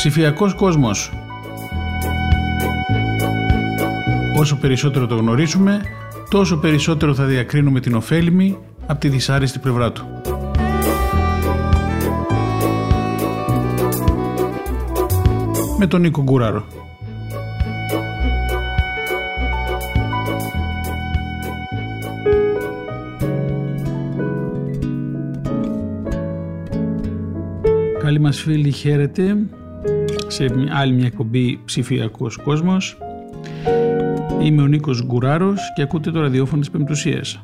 Ψηφιακός κόσμος. Όσο περισσότερο το γνωρίζουμε, τόσο περισσότερο θα διακρίνουμε την ωφέλιμη από τη δυσάρεστη πλευρά του. Με τον Νίκο Γκουράρο. Καλή μας φίλοι, χαίρετε σε άλλη μια εκπομπή ψηφιακός κόσμος. Είμαι ο Νίκος Γκουράρος και ακούτε το ραδιόφωνο της Πεμπτουσίας.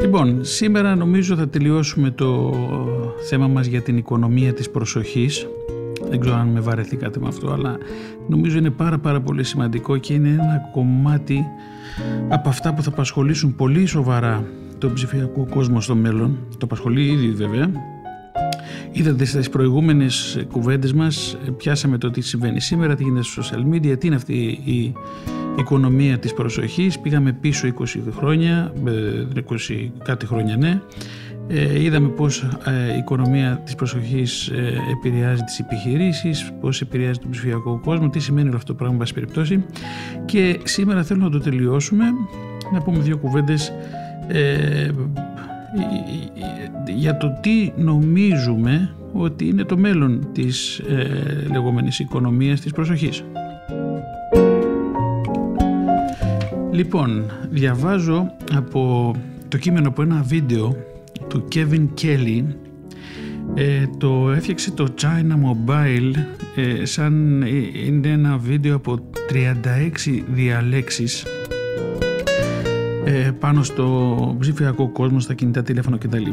Λοιπόν, σήμερα νομίζω θα τελειώσουμε το θέμα μας για την οικονομία της προσοχής. Δεν ξέρω αν με βαρεθήκατε με αυτό, αλλά νομίζω είναι πάρα πάρα πολύ σημαντικό και είναι ένα κομμάτι από αυτά που θα απασχολήσουν πολύ σοβαρά τον ψηφιακό κόσμο στο μέλλον. Το απασχολεί ήδη βέβαια. Είδατε στις προηγούμενες κουβέντες μας, πιάσαμε το τι συμβαίνει σήμερα, τι γίνεται στο social media, τι είναι αυτή η οικονομία της προσοχής. Πήγαμε πίσω 20 χρόνια, 20 κάτι χρόνια ναι. Ε, είδαμε πώς ε, η οικονομία της προσοχής ε, επηρεάζει τις επιχειρήσεις, πώς επηρεάζει τον ψηφιακό κόσμο, τι σημαίνει όλο αυτό το πράγμα, βάση περιπτώσει. Και σήμερα θέλω να το τελειώσουμε, να πούμε δύο κουβέντες ε, για το τι νομίζουμε ότι είναι το μέλλον της ε, λεγόμενης οικονομίας της προσοχής. Λοιπόν, διαβάζω από το κείμενο από ένα βίντεο του Kevin Kelly ε, το έφτιαξε το China Mobile ε, σαν είναι ένα βίντεο από 36 διαλέξεις ε, πάνω στο ψηφιακό κόσμο, στα κινητά τηλέφωνα κτλ.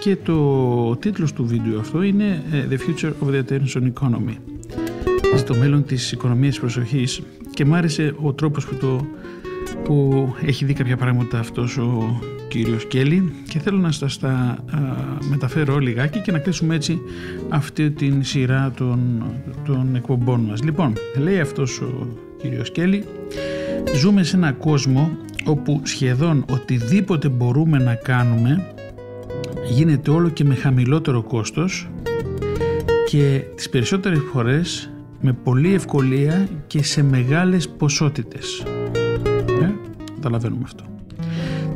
Και το τίτλος του βίντεο αυτό είναι ε, The Future of the Attention Economy. Στο μέλλον της οικονομίας προσοχής και μ' άρεσε ο τρόπος που, το, που έχει δει κάποια πράγματα αυτός ο κύριος Κέλλη και θέλω να σας τα μεταφέρω λιγάκι και να κλείσουμε έτσι αυτή την σειρά των, των εκπομπών μας. Λοιπόν, λέει αυτός ο κύριος Κέλλη ζούμε σε ένα κόσμο όπου σχεδόν οτιδήποτε μπορούμε να κάνουμε γίνεται όλο και με χαμηλότερο κόστος και τις περισσότερες φορές με πολλή ευκολία και σε μεγάλες ποσότητες. Ε, καταλαβαίνουμε αυτό.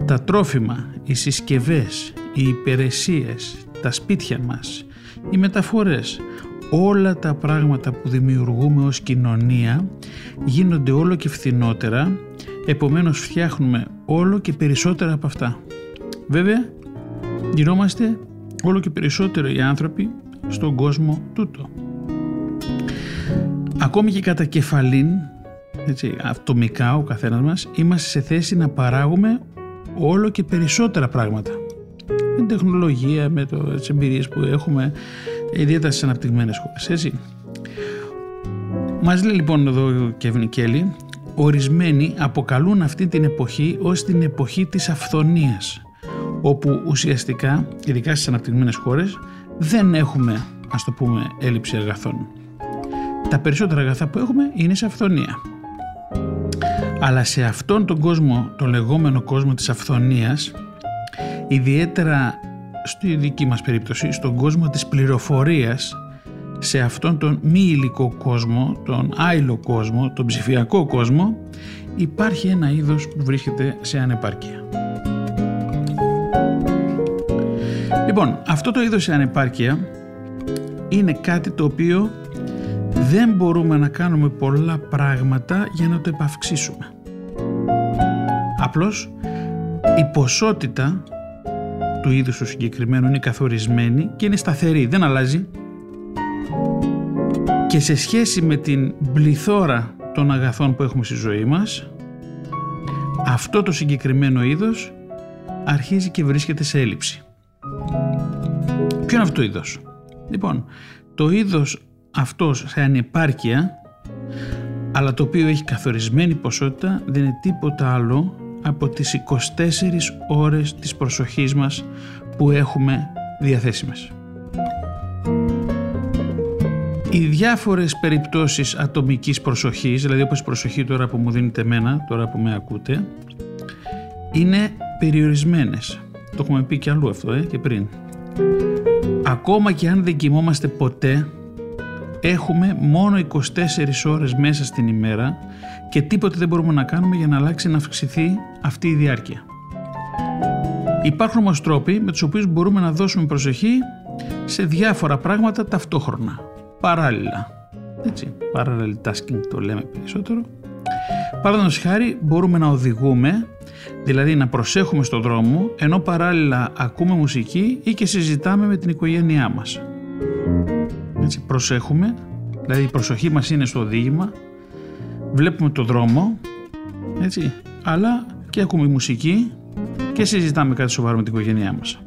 Τα τρόφιμα, οι συσκευές, οι υπηρεσίες, τα σπίτια μας, οι μεταφορές, όλα τα πράγματα που δημιουργούμε ως κοινωνία γίνονται όλο και φθηνότερα Επομένως φτιάχνουμε όλο και περισσότερα από αυτά. Βέβαια, γινόμαστε όλο και περισσότερο οι άνθρωποι στον κόσμο τούτο. Ακόμη και κατά κεφαλήν, έτσι, ατομικά ο καθένας μας, είμαστε σε θέση να παράγουμε όλο και περισσότερα πράγματα. Με την τεχνολογία, με το, τις εμπειρίες που έχουμε, ιδιαίτερα στις αναπτυγμένες χώρες, έτσι. Μας λέει λοιπόν εδώ ο Κέβιν Κέλλη Ορισμένοι αποκαλούν αυτή την εποχή ως την εποχή της αυθονίας, όπου ουσιαστικά, ειδικά στις αναπτυγμένες χώρες, δεν έχουμε, ας το πούμε, έλλειψη αγαθών. Τα περισσότερα αγαθά που έχουμε είναι σε αυθονία. Αλλά σε αυτόν τον κόσμο, τον λεγόμενο κόσμο της αυθονίας, ιδιαίτερα στη δική μας περίπτωση, στον κόσμο της πληροφορίας, σε αυτόν τον μη υλικό κόσμο, τον άειλο κόσμο, τον ψηφιακό κόσμο, υπάρχει ένα είδος που βρίσκεται σε ανεπάρκεια. Λοιπόν, αυτό το είδος σε ανεπάρκεια είναι κάτι το οποίο δεν μπορούμε να κάνουμε πολλά πράγματα για να το επαυξήσουμε. Απλώς η ποσότητα του είδους του συγκεκριμένου είναι καθορισμένη και είναι σταθερή, δεν αλλάζει και σε σχέση με την πληθώρα των αγαθών που έχουμε στη ζωή μας αυτό το συγκεκριμένο είδος αρχίζει και βρίσκεται σε έλλειψη. Ποιο είναι αυτό το είδος; Λοιπόν, το είδος αυτός σε ανεπάρκεια αλλά το οποίο έχει καθορισμένη ποσότητα δεν είναι τίποτα άλλο από τις 24 ώρες της προσοχής μας που έχουμε διαθέσιμες οι διάφορες περιπτώσεις ατομικής προσοχής, δηλαδή όπως η προσοχή τώρα που μου δίνετε εμένα, τώρα που με ακούτε, είναι περιορισμένες. Το έχουμε πει και αλλού αυτό ε, και πριν. ακόμα και αν δεν κοιμόμαστε ποτέ, έχουμε μόνο 24 ώρες μέσα στην ημέρα και τίποτε δεν μπορούμε να κάνουμε για να αλλάξει να αυξηθεί αυτή η διάρκεια. Υπάρχουν όμως τρόποι με τους οποίους μπορούμε να δώσουμε προσοχή σε διάφορα πράγματα ταυτόχρονα, παράλληλα. Έτσι, parallel tasking το λέμε περισσότερο. Παραδείγματος χάρη μπορούμε να οδηγούμε, δηλαδή να προσέχουμε στον δρόμο, ενώ παράλληλα ακούμε μουσική ή και συζητάμε με την οικογένειά μας. Έτσι, προσέχουμε, δηλαδή η προσοχή μας είναι στο οδήγημα, βλέπουμε το δρόμο, έτσι, αλλά και ακούμε μουσική και συζητάμε κάτι σοβαρό με την οικογένειά μας.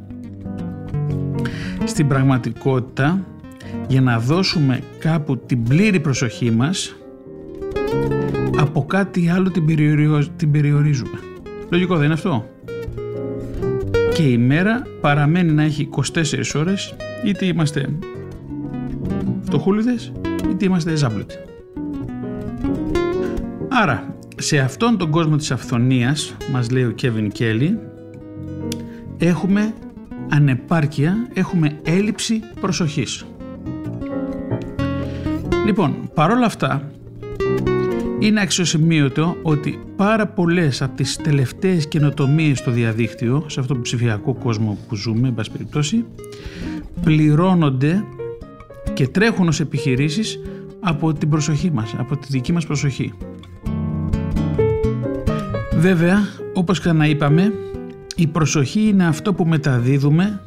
Στην πραγματικότητα, για να δώσουμε κάπου την πλήρη προσοχή μας, από κάτι άλλο την, την περιορίζουμε. Λογικό δεν είναι αυτό; Και η μέρα παραμένει να έχει 24 ώρες, είτε είμαστε φτωχούλιδες, είτε είμαστε ζάμπλωτοι. Άρα, σε αυτόν τον κόσμο της αυθονίας, μας λέει ο Κέβιν Κέλλη, έχουμε ανεπάρκεια, έχουμε έλλειψη προσοχής. Λοιπόν, παρόλα αυτά, είναι αξιοσημείωτο ότι πάρα πολλές από τις τελευταίες καινοτομίες στο διαδίκτυο, σε αυτό το ψηφιακό κόσμο που ζούμε, εν πάση περιπτώσει, πληρώνονται και τρέχουν ως επιχειρήσεις από την προσοχή μας, από τη δική μας προσοχή. Βέβαια, όπως είπαμε, η προσοχή είναι αυτό που μεταδίδουμε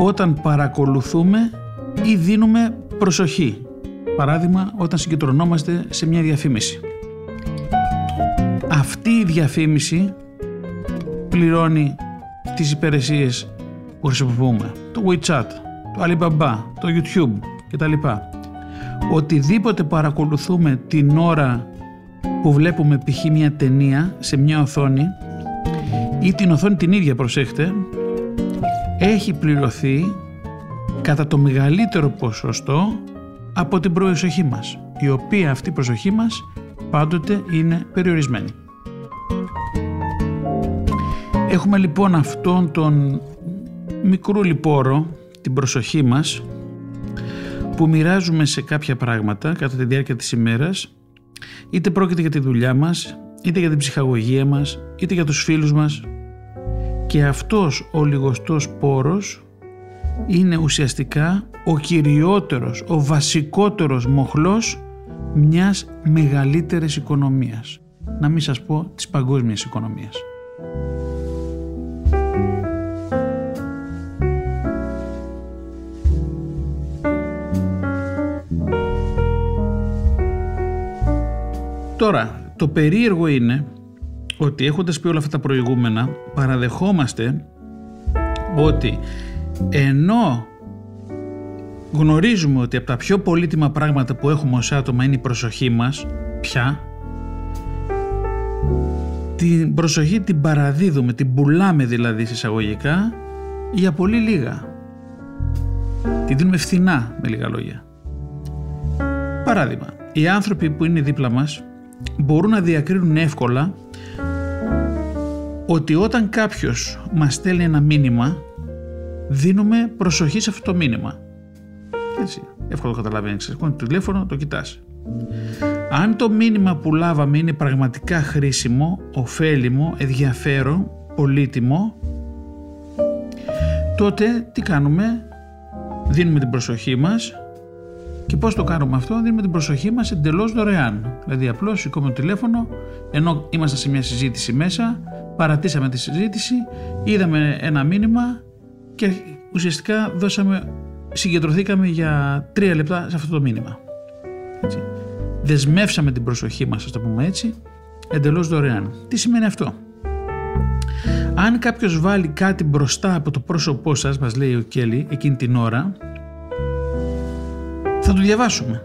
όταν παρακολουθούμε ή δίνουμε προσοχή. Παράδειγμα, όταν συγκεντρωνόμαστε σε μια διαφήμιση. Αυτή η διαφήμιση πληρώνει τις υπηρεσίες που χρησιμοποιούμε. Το WeChat, το Alibaba, το YouTube κτλ. Οτιδήποτε παρακολουθούμε την ώρα που βλέπουμε π.χ. μια ταινία σε μια οθόνη ή την οθόνη την ίδια προσέχτε έχει πληρωθεί κατά το μεγαλύτερο ποσοστό από την προσοχή μας η οποία αυτή η προσοχή μας πάντοτε είναι περιορισμένη. Έχουμε λοιπόν αυτόν τον μικρό λιπόρο την προσοχή μας που μοιράζουμε σε κάποια πράγματα κατά τη διάρκεια της ημέρας είτε πρόκειται για τη δουλειά μας είτε για την ψυχαγωγία μας, είτε για τους φίλους μας και αυτός ο λιγοστός πόρος είναι ουσιαστικά ο κυριότερος, ο βασικότερος μοχλός μιας μεγαλύτερης οικονομίας. Να μην σας πω της παγκόσμιας οικονομίας. Τώρα, το περίεργο είναι ότι έχοντας πει όλα αυτά τα προηγούμενα παραδεχόμαστε ότι ενώ γνωρίζουμε ότι από τα πιο πολύτιμα πράγματα που έχουμε ως άτομα είναι η προσοχή μας πια την προσοχή την παραδίδουμε, την πουλάμε δηλαδή εισαγωγικά για πολύ λίγα. Τη δίνουμε φθηνά με λίγα λόγια. Παράδειγμα, οι άνθρωποι που είναι δίπλα μας μπορούν να διακρίνουν εύκολα ότι όταν κάποιος μας στέλνει ένα μήνυμα δίνουμε προσοχή σε αυτό το μήνυμα. Έτσι, εύκολο το καταλαβαίνεις. Σηκώνει το τηλέφωνο, το κοιτάς. Αν το μήνυμα που λάβαμε είναι πραγματικά χρήσιμο, ωφέλιμο, ενδιαφέρον, πολύτιμο, τότε τι κάνουμε, δίνουμε την προσοχή μας και πώς το κάνουμε αυτό, δίνουμε την προσοχή μας εντελώς δωρεάν. Δηλαδή απλώς σηκώμε το τηλέφωνο, ενώ είμαστε σε μια συζήτηση μέσα, παρατήσαμε τη συζήτηση, είδαμε ένα μήνυμα και ουσιαστικά δώσαμε, συγκεντρωθήκαμε για τρία λεπτά σε αυτό το μήνυμα. Έτσι. Δεσμεύσαμε την προσοχή μας, ας το πούμε έτσι, εντελώς δωρεάν. Τι σημαίνει αυτό; Αν κάποιος βάλει κάτι μπροστά από το πρόσωπό σας, μας λέει ο Κέλλη, εκείνη την ώρα, θα το διαβάσουμε.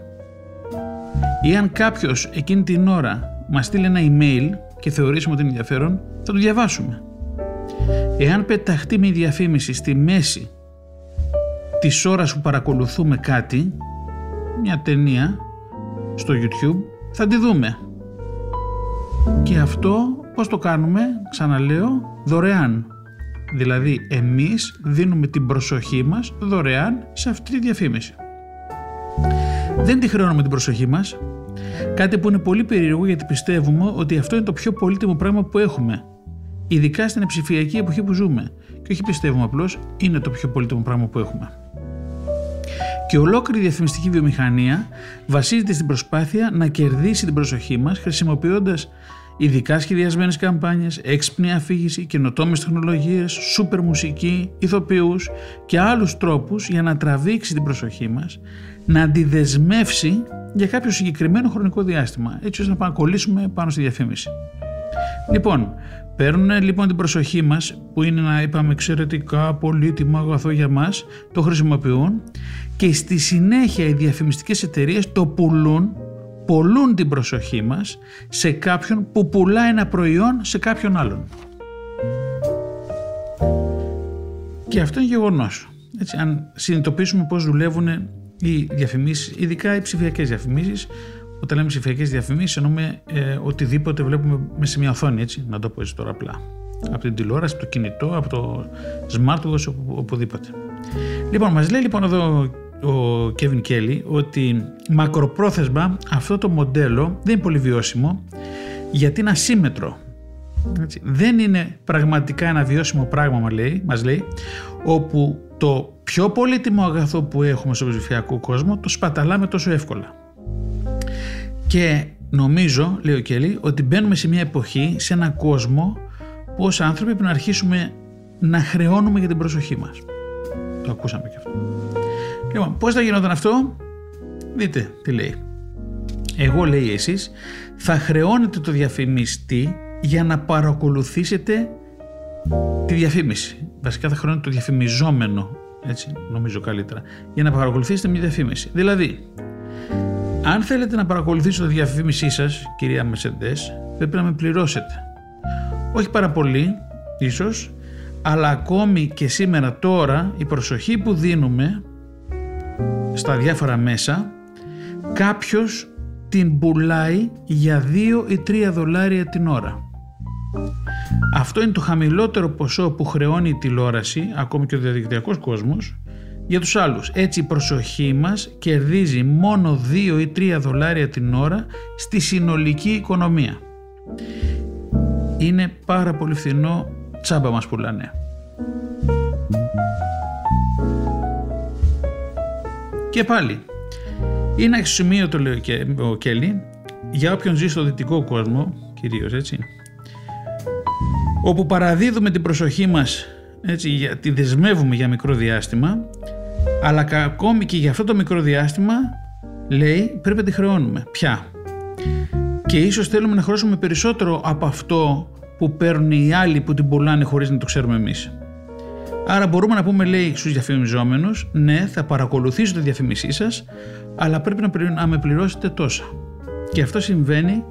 Ή αν κάποιος εκείνη την ώρα μας στείλει ένα email και θεωρήσουμε ότι είναι ενδιαφέρον, θα το διαβάσουμε. Εάν πεταχτεί μια διαφήμιση στη μέση της ώρας που παρακολουθούμε κάτι, μια ταινία στο YouTube, θα τη δούμε. Και αυτό πώς το κάνουμε, ξαναλέω, δωρεάν. Δηλαδή εμείς δίνουμε την προσοχή μας δωρεάν σε αυτή τη διαφήμιση. Δεν τη χρεώνουμε την προσοχή μας, κάτι που είναι πολύ περίεργο γιατί πιστεύουμε ότι αυτό είναι το πιο πολύτιμο πράγμα που έχουμε. Ειδικά στην ψηφιακή εποχή που ζούμε. Και όχι πιστεύουμε απλώς, είναι το πιο πολύτιμο πράγμα που έχουμε. Και ολόκληρη η διαφημιστική βιομηχανία βασίζεται στην προσπάθεια να κερδίσει την προσοχή μας χρησιμοποιώντας ειδικά σχεδιασμένες καμπάνιες, έξυπνη αφήγηση, καινοτόμες τεχνολογίες, σούπερ μουσική, ηθοποιούς και άλλους τρόπους για να τραβήξει την προσοχή μας, να αντιδεσμεύσει για κάποιο συγκεκριμένο χρονικό διάστημα, έτσι ώστε να παρακολουθήσουμε πάνω στη διαφήμιση. Λοιπόν, παίρνουν λοιπόν την προσοχή μας που είναι να είπαμε εξαιρετικά πολύτιμο αγαθό για μας, το χρησιμοποιούν και στη συνέχεια οι διαφημιστικές εταιρείες το πουλούν πολλούν την προσοχή μας σε κάποιον που πουλά ένα προϊόν σε κάποιον άλλον. Και αυτό είναι γεγονός. Έτσι, αν συνειδητοποιήσουμε πώς δουλεύουν οι διαφημίσεις, ειδικά οι ψηφιακές διαφημίσεις, όταν λέμε ψηφιακές διαφημίσεις εννοούμε ε, οτιδήποτε βλέπουμε με σε μια οθόνη, έτσι, να το πω έτσι τώρα απλά. Από την τηλεόραση, από το κινητό, από το smartwatch, οπουδήποτε. Λοιπόν, μας λέει λοιπόν εδώ ο Κέβιν Κέλλη ότι μακροπρόθεσμα αυτό το μοντέλο δεν είναι πολύ βιώσιμο γιατί είναι ασύμετρο. Έτσι. Δεν είναι πραγματικά ένα βιώσιμο πράγμα μας λέει, μας λέει όπου το πιο πολύτιμο αγαθό που έχουμε στο ψηφιακό κόσμο το σπαταλάμε τόσο εύκολα. Και νομίζω, λέει ο Κέλλη, ότι μπαίνουμε σε μια εποχή, σε έναν κόσμο που ως άνθρωποι πρέπει να αρχίσουμε να χρεώνουμε για την προσοχή μας. Το ακούσαμε και αυτό. Λοιπόν, πώς θα γινόταν αυτό, δείτε τι λέει. Εγώ λέει εσείς θα χρεώνετε το διαφημιστή για να παρακολουθήσετε τη διαφήμιση. Βασικά θα χρεώνετε το διαφημιζόμενο, έτσι νομίζω καλύτερα, για να παρακολουθήσετε μια διαφήμιση. Δηλαδή, αν θέλετε να παρακολουθήσετε τη διαφήμισή σας, κυρία Μεσεντές, πρέπει να με πληρώσετε. Όχι πάρα πολύ, ίσως, αλλά ακόμη και σήμερα τώρα η προσοχή που δίνουμε στα διάφορα μέσα κάποιος την πουλάει για 2 ή 3 δολάρια την ώρα. Αυτό είναι το χαμηλότερο ποσό που χρεώνει η τηλεόραση, ακόμη και ο διαδικτυακός κόσμος, για τους άλλους. Έτσι η προσοχή μας κερδίζει μόνο 2 ή 3 δολάρια την ώρα στη συνολική οικονομία. Είναι πάρα πολύ φθηνό τσάμπα μας πουλάνε. Και πάλι, είναι αξιοσημείωτο λέει ο Κέλλη για όποιον ζει στο δυτικό κόσμο, κυρίως έτσι, όπου παραδίδουμε την προσοχή μας, έτσι, τη δεσμεύουμε για μικρό διάστημα, αλλά ακόμη και για αυτό το μικρό διάστημα, λέει, πρέπει να τη χρεώνουμε. Ποια; Και ίσως θέλουμε να χρώσουμε περισσότερο από αυτό που παίρνουν οι άλλοι που την πουλάνε χωρίς να το ξέρουμε εμείς. Άρα μπορούμε να πούμε, λέει στους διαφημιζόμενους, ναι, θα παρακολουθήσω τη διαφήμισή σας, αλλά πρέπει να με πληρώσετε τόσα. Και αυτό συμβαίνει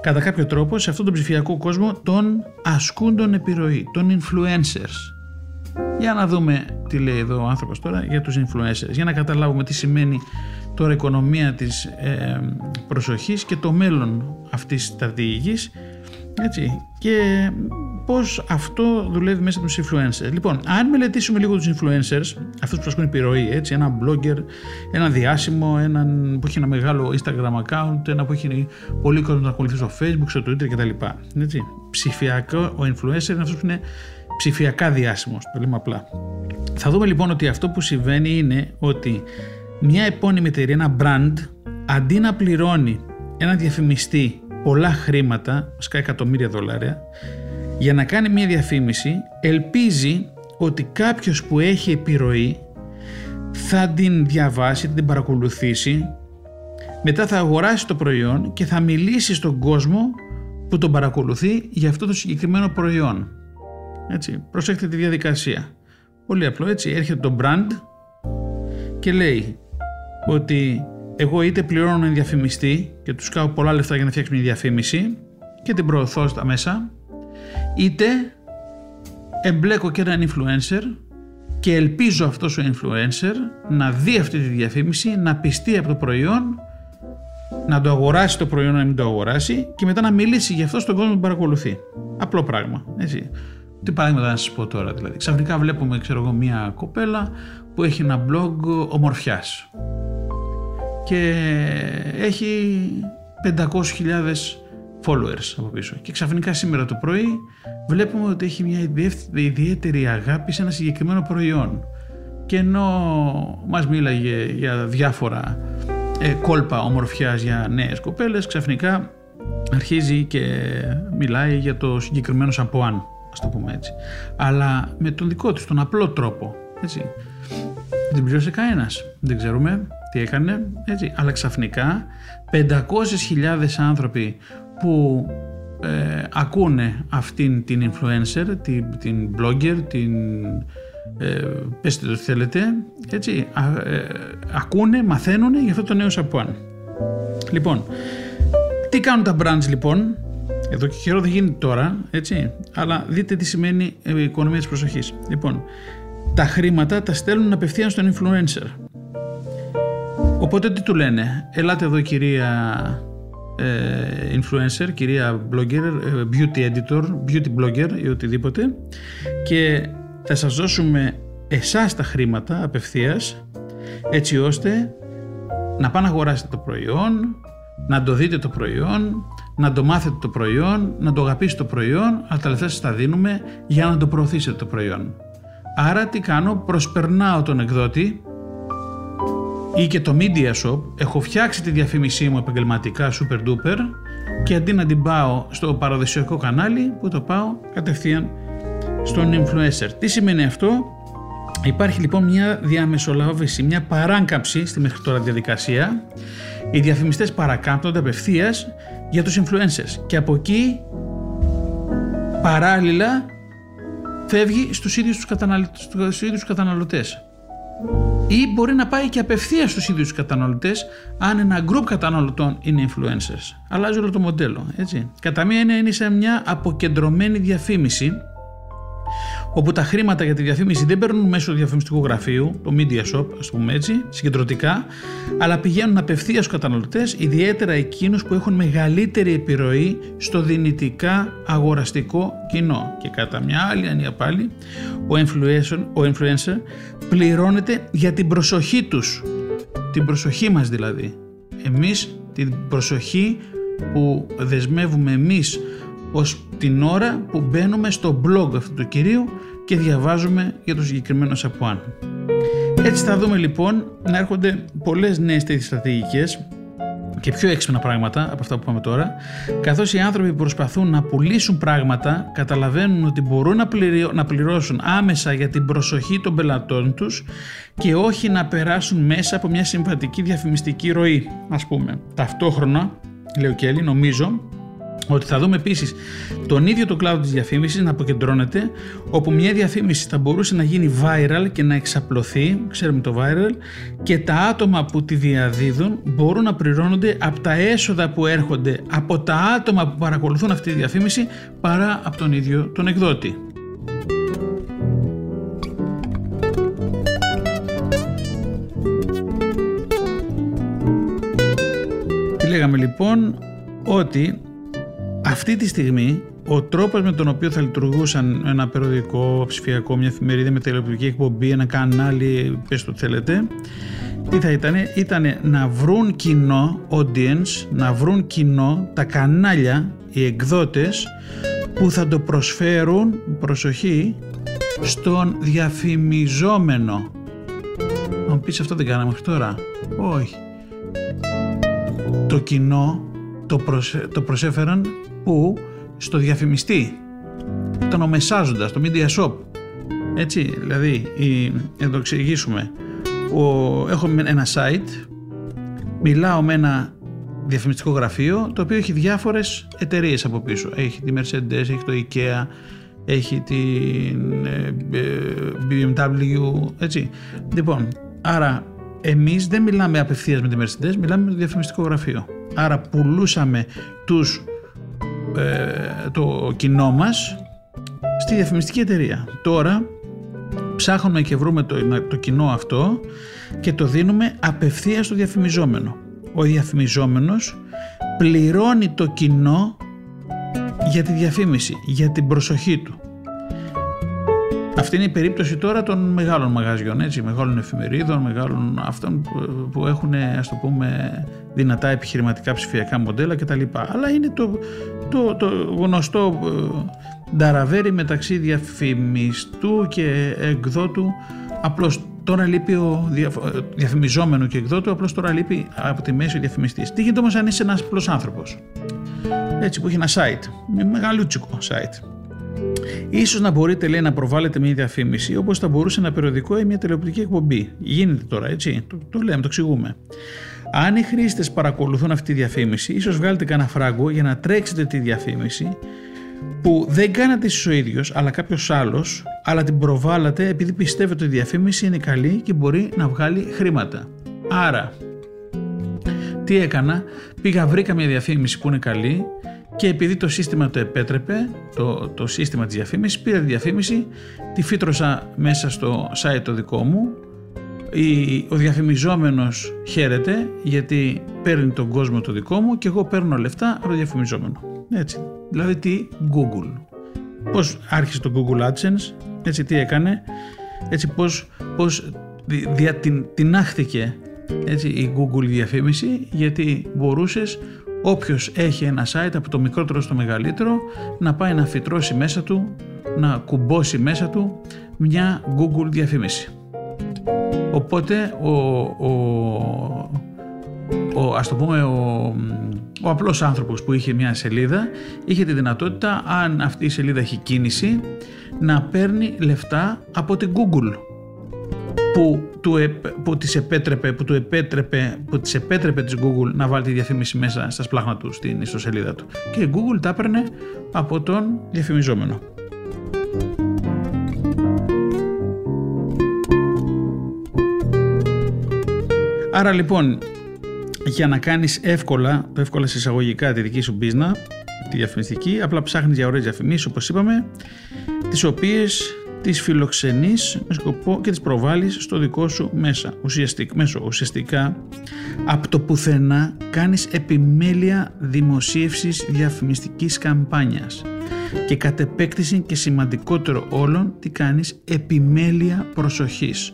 κατά κάποιο τρόπο σε αυτόν τον ψηφιακό κόσμο των ασκούντων επιρροή, των influencers. Για να δούμε τι λέει εδώ ο άνθρωπος τώρα για τους influencers, για να καταλάβουμε τι σημαίνει τώρα η οικονομία της ε, προσοχής και το μέλλον αυτής της στρατηγικής έτσι, και πώς αυτό δουλεύει μέσα από τους influencers. Λοιπόν, αν μελετήσουμε λίγο τους influencers, αυτούς που ασκούν επιρροή, έτσι, ένα blogger, ένα διάσημο, έναν που έχει ένα μεγάλο Instagram account, ένα που έχει πολύ κόσμο να ακολουθεί στο Facebook, στο Twitter κτλ. Έτσι. Ψηφιακό, ο influencer είναι αυτός που είναι ψηφιακά διάσημος, το λέμε απλά. Θα δούμε λοιπόν ότι αυτό που συμβαίνει είναι ότι μια επώνυμη εταιρεία, ένα brand, αντί να πληρώνει ένα διαφημιστή πολλά χρήματα, σκά εκατομμύρια δολάρια, για να κάνει μια διαφήμιση, ελπίζει ότι κάποιος που έχει επιρροή θα την διαβάσει, θα την παρακολουθήσει, μετά θα αγοράσει το προϊόν και θα μιλήσει στον κόσμο που τον παρακολουθεί για αυτό το συγκεκριμένο προϊόν. Έτσι, προσέξτε τη διαδικασία. Πολύ απλό έτσι, έρχεται το brand και λέει ότι εγώ είτε πληρώνω έναν διαφημιστή και τους κάνω πολλά λεφτά για να φτιάξω μια διαφήμιση και την προωθώ στα μέσα, είτε εμπλέκω και έναν influencer και ελπίζω αυτός ο influencer να δει αυτή τη διαφήμιση, να πιστεί από το προϊόν, να το αγοράσει το προϊόν, να μην το αγοράσει και μετά να μιλήσει για αυτό στον κόσμο που παρακολουθεί. Απλό πράγμα. Έτσι. Τι παράδειγμα να σας πω τώρα δηλαδή. Ξαφνικά βλέπουμε ξέρω εγώ μια κοπέλα που έχει ένα blog ομορφιάς και έχει 500.000 followers από πίσω. Και ξαφνικά σήμερα το πρωί βλέπουμε ότι έχει μια ιδιαίτερη αγάπη σε ένα συγκεκριμένο προϊόν. Και ενώ μας μίλαγε για διάφορα ε, κόλπα ομορφιάς για νέες κοπέλες, ξαφνικά αρχίζει και μιλάει για το συγκεκριμένο σαποάν, ας το πούμε έτσι. Αλλά με τον δικό της, τον απλό τρόπο, έτσι. Δεν πλήρωσε κανένας. Δεν ξέρουμε τι έκανε, έτσι. Αλλά ξαφνικά 500.000 άνθρωποι που ε, ακούνε αυτήν την influencer, την, την blogger, την ε, πέστε το θέλετε, έτσι, ε, ακούνε, μαθαίνουν για αυτό το νέο σαπουάν. Λοιπόν, τι κάνουν τα brands λοιπόν, εδώ και καιρό δεν γίνεται τώρα, έτσι, αλλά δείτε τι σημαίνει η οικονομία της προσοχής. Λοιπόν, τα χρήματα τα στέλνουν απευθείαν στον influencer. Οπότε τι του λένε, ελάτε εδώ κυρία ε, influencer, κυρία blogger, ε, beauty editor, beauty blogger ή οτιδήποτε και θα σας δώσουμε εσάς τα χρήματα απευθείας έτσι ώστε να πάνε να αγοράσετε το προϊόν, να το δείτε το προϊόν, να το μάθετε το προϊόν, να το αγαπήσετε το προϊόν, αλλά τα λεφτά σας τα δίνουμε για να το προωθήσετε το προϊόν. Άρα τι κάνω, προσπερνάω τον εκδότη ή και το Media Shop, έχω φτιάξει τη διαφήμισή μου επαγγελματικά super duper και αντί να την πάω στο παραδοσιακό κανάλι που το πάω κατευθείαν στον influencer. Τι σημαίνει αυτό, υπάρχει λοιπόν μια διαμεσολάβηση, μια παράκαμψη στη μέχρι τώρα διαδικασία. Οι διαφημιστές παρακάμπτονται απευθείας για τους influencers και από εκεί παράλληλα φεύγει στους ίδιους τους, στους ίδιους τους καταναλωτές ή μπορεί να πάει και απευθείας στους ίδιους τους καταναλωτές αν ένα group καταναλωτών είναι influencers. Αλλάζει όλο το μοντέλο. Έτσι. Κατά μία είναι, είναι σε μια αποκεντρωμένη διαφήμιση όπου τα χρήματα για τη διαφήμιση δεν παίρνουν μέσω του διαφημιστικού γραφείου, το media shop, ας πούμε έτσι, συγκεντρωτικά, αλλά πηγαίνουν απευθείας στους καταναλωτές, ιδιαίτερα εκείνους που έχουν μεγαλύτερη επιρροή στο δυνητικά αγοραστικό κοινό. Και κατά μια άλλη ανία πάλι, ο influencer, ο influencer πληρώνεται για την προσοχή τους, την προσοχή μας δηλαδή. Εμείς την προσοχή που δεσμεύουμε εμείς ως την ώρα που μπαίνουμε στο blog αυτού του κυρίου και διαβάζουμε για το συγκεκριμένο Σαπουάν. Έτσι θα δούμε λοιπόν να έρχονται πολλές νέες τέτοιες στρατηγικές και πιο έξυπνα πράγματα από αυτά που πάμε τώρα, καθώς οι άνθρωποι που προσπαθούν να πουλήσουν πράγματα καταλαβαίνουν ότι μπορούν να πληρώσουν άμεσα για την προσοχή των πελατών τους και όχι να περάσουν μέσα από μια συμβατική διαφημιστική ροή, ας πούμε. Ταυτόχρονα, λέει ο Κέλλη, νομίζω ότι θα δούμε επίσης τον ίδιο το κλάδο της διαφήμισης να αποκεντρώνεται όπου μια διαφήμιση θα μπορούσε να γίνει viral και να εξαπλωθεί, ξέρουμε το viral και τα άτομα που τη διαδίδουν μπορούν να πληρώνονται από τα έσοδα που έρχονται από τα άτομα που παρακολουθούν αυτή τη διαφήμιση παρά από τον ίδιο τον εκδότη. Τι λέγαμε λοιπόν ότι αυτή τη στιγμή ο τρόπος με τον οποίο θα λειτουργούσαν ένα περιοδικό, ψηφιακό, μια εφημερίδα με τηλεοπτική εκπομπή, ένα κανάλι, πες το θέλετε, τι θα ήταν, ήταν να βρουν κοινό, audience, να βρουν κοινό, τα κανάλια, οι εκδότες που θα το προσφέρουν, προσοχή, στον διαφημιζόμενο. Να μου πεις αυτό δεν κάναμε μέχρι τώρα. Όχι. Το κοινό το, το προσέφεραν που; Στο διαφημιστή, τον ομεσάζοντας, το media shop. Έτσι, δηλαδή, η, να το εξηγήσουμε, ο, έχω ένα site, μιλάω με ένα διαφημιστικό γραφείο, το οποίο έχει διάφορες εταιρείες από πίσω. Έχει τη Mercedes, έχει το IKEA, έχει την ε, ε, BMW, έτσι. Λοιπόν, άρα εμείς δεν μιλάμε απευθείας με τη Mercedes, μιλάμε με το διαφημιστικό γραφείο. Άρα πουλούσαμε τους ε, το κοινό μας στη διαφημιστική εταιρεία. Τώρα ψάχνουμε και βρούμε το, το κοινό αυτό και το δίνουμε απευθείας στο διαφημιζόμενο. Ο διαφημιζόμενος πληρώνει το κοινό για τη διαφήμιση, για την προσοχή του. Αυτή είναι η περίπτωση τώρα των μεγάλων μαγαζιών, έτσι, μεγάλων εφημερίδων, μεγάλων αυτών που έχουν ας το πούμε δυνατά επιχειρηματικά ψηφιακά μοντέλα κτλ. Αλλά είναι το, το, το γνωστό ε, νταραβέρι μεταξύ διαφημιστού και εκδότου απλώς Τώρα λείπει ο διαφημιζόμενο και εκδότου, απλώς τώρα λείπει από τη μέση ο διαφημιστής. Τι γίνεται όμως αν είσαι ένας απλός άνθρωπος, έτσι που έχει ένα site, ένα μεγαλούτσικο site. Ίσως να μπορείτε λέει να προβάλλετε μια διαφήμιση όπως θα μπορούσε ένα περιοδικό ή μια τηλεοπτική εκπομπή. Γίνεται τώρα έτσι, το, το λέμε, το εξηγούμε. Αν οι χρήστες παρακολουθούν αυτή τη διαφήμιση, ίσως βγάλετε κανένα φράγκο για να τρέξετε τη διαφήμιση που δεν κάνατε εσείς ο ίδιος αλλά κάποιος άλλος αλλά την προβάλλατε επειδή πιστεύετε ότι η διαφήμιση είναι καλή και μπορεί να βγάλει χρήματα. Άρα, τι έκανα, πήγα βρήκα μια διαφήμιση που είναι καλή και επειδή το σύστημα το επέτρεπε, το, το σύστημα της διαφήμισης, πήρα τη διαφήμιση, τη φύτρωσα μέσα στο site το δικό μου, ο διαφημιζόμενος χαίρεται γιατί παίρνει τον κόσμο το δικό μου και εγώ παίρνω λεφτά από το διαφημιζόμενο. Έτσι. Δηλαδή τι Google. Πώς άρχισε το Google AdSense, έτσι τι έκανε, έτσι πώς, πώς δια, την, τεινάχθηκε έτσι, η Google διαφήμιση γιατί μπορούσες όποιος έχει ένα site από το μικρότερο στο μεγαλύτερο να πάει να φυτρώσει μέσα του, να κουμπώσει μέσα του μια Google διαφήμιση. Οπότε ο, ο, ο, ας το πούμε ο, ο απλός άνθρωπος που είχε μια σελίδα είχε τη δυνατότητα αν αυτή η σελίδα έχει κίνηση να παίρνει λεφτά από την Google που, του, που, της επέτρεπε, που, του επέτρεπε, που της επέτρεπε της Google να βάλει τη διαφήμιση μέσα στα σπλάχνα του στην ιστοσελίδα του και η Google τα έπαιρνε από τον διαφημιζόμενο. Άρα λοιπόν για να κάνεις εύκολα, το εύκολα εισαγωγικά τη δική σου μπίζνα, τη διαφημιστική, απλά ψάχνεις για ωραίες διαφημίσεις όπως είπαμε, τις οποίες τις φιλοξενείς με σκοπό και τις προβάλλεις στο δικό σου μέσα. Ουσιαστικά, μέσω, ουσιαστικά από το πουθενά κάνεις επιμέλεια δημοσίευσης διαφημιστικής καμπάνιας και κατ' επέκτηση και σημαντικότερο όλων τι κάνεις; Επιμέλεια προσοχής.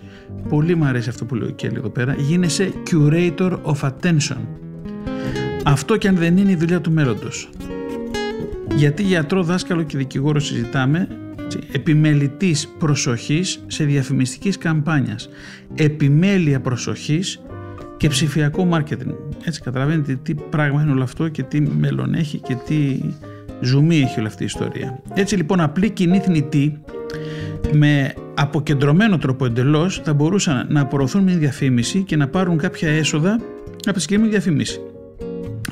Πολύ μου αρέσει αυτό που λέει ο Κέλλη εδώ πέρα. Γίνεσαι curator of attention. Αυτό και αν δεν είναι η δουλειά του μέλλοντος. Γιατί γιατρό, δάσκαλο και δικηγόρο συζητάμε επιμελητής προσοχής σε διαφημιστικής καμπάνιας. Επιμέλεια προσοχής και ψηφιακό μάρκετινγκ. Έτσι καταλαβαίνετε τι πράγμα είναι όλο αυτό και τι μέλλον έχει και τι ζουμί έχει όλη αυτή η ιστορία. Έτσι λοιπόν απλή κοινή θνητή με αποκεντρωμένο τρόπο εντελώς θα μπορούσαν να απορροθούν μια διαφήμιση και να πάρουν κάποια έσοδα από τη συγκεκριμένη διαφήμιση.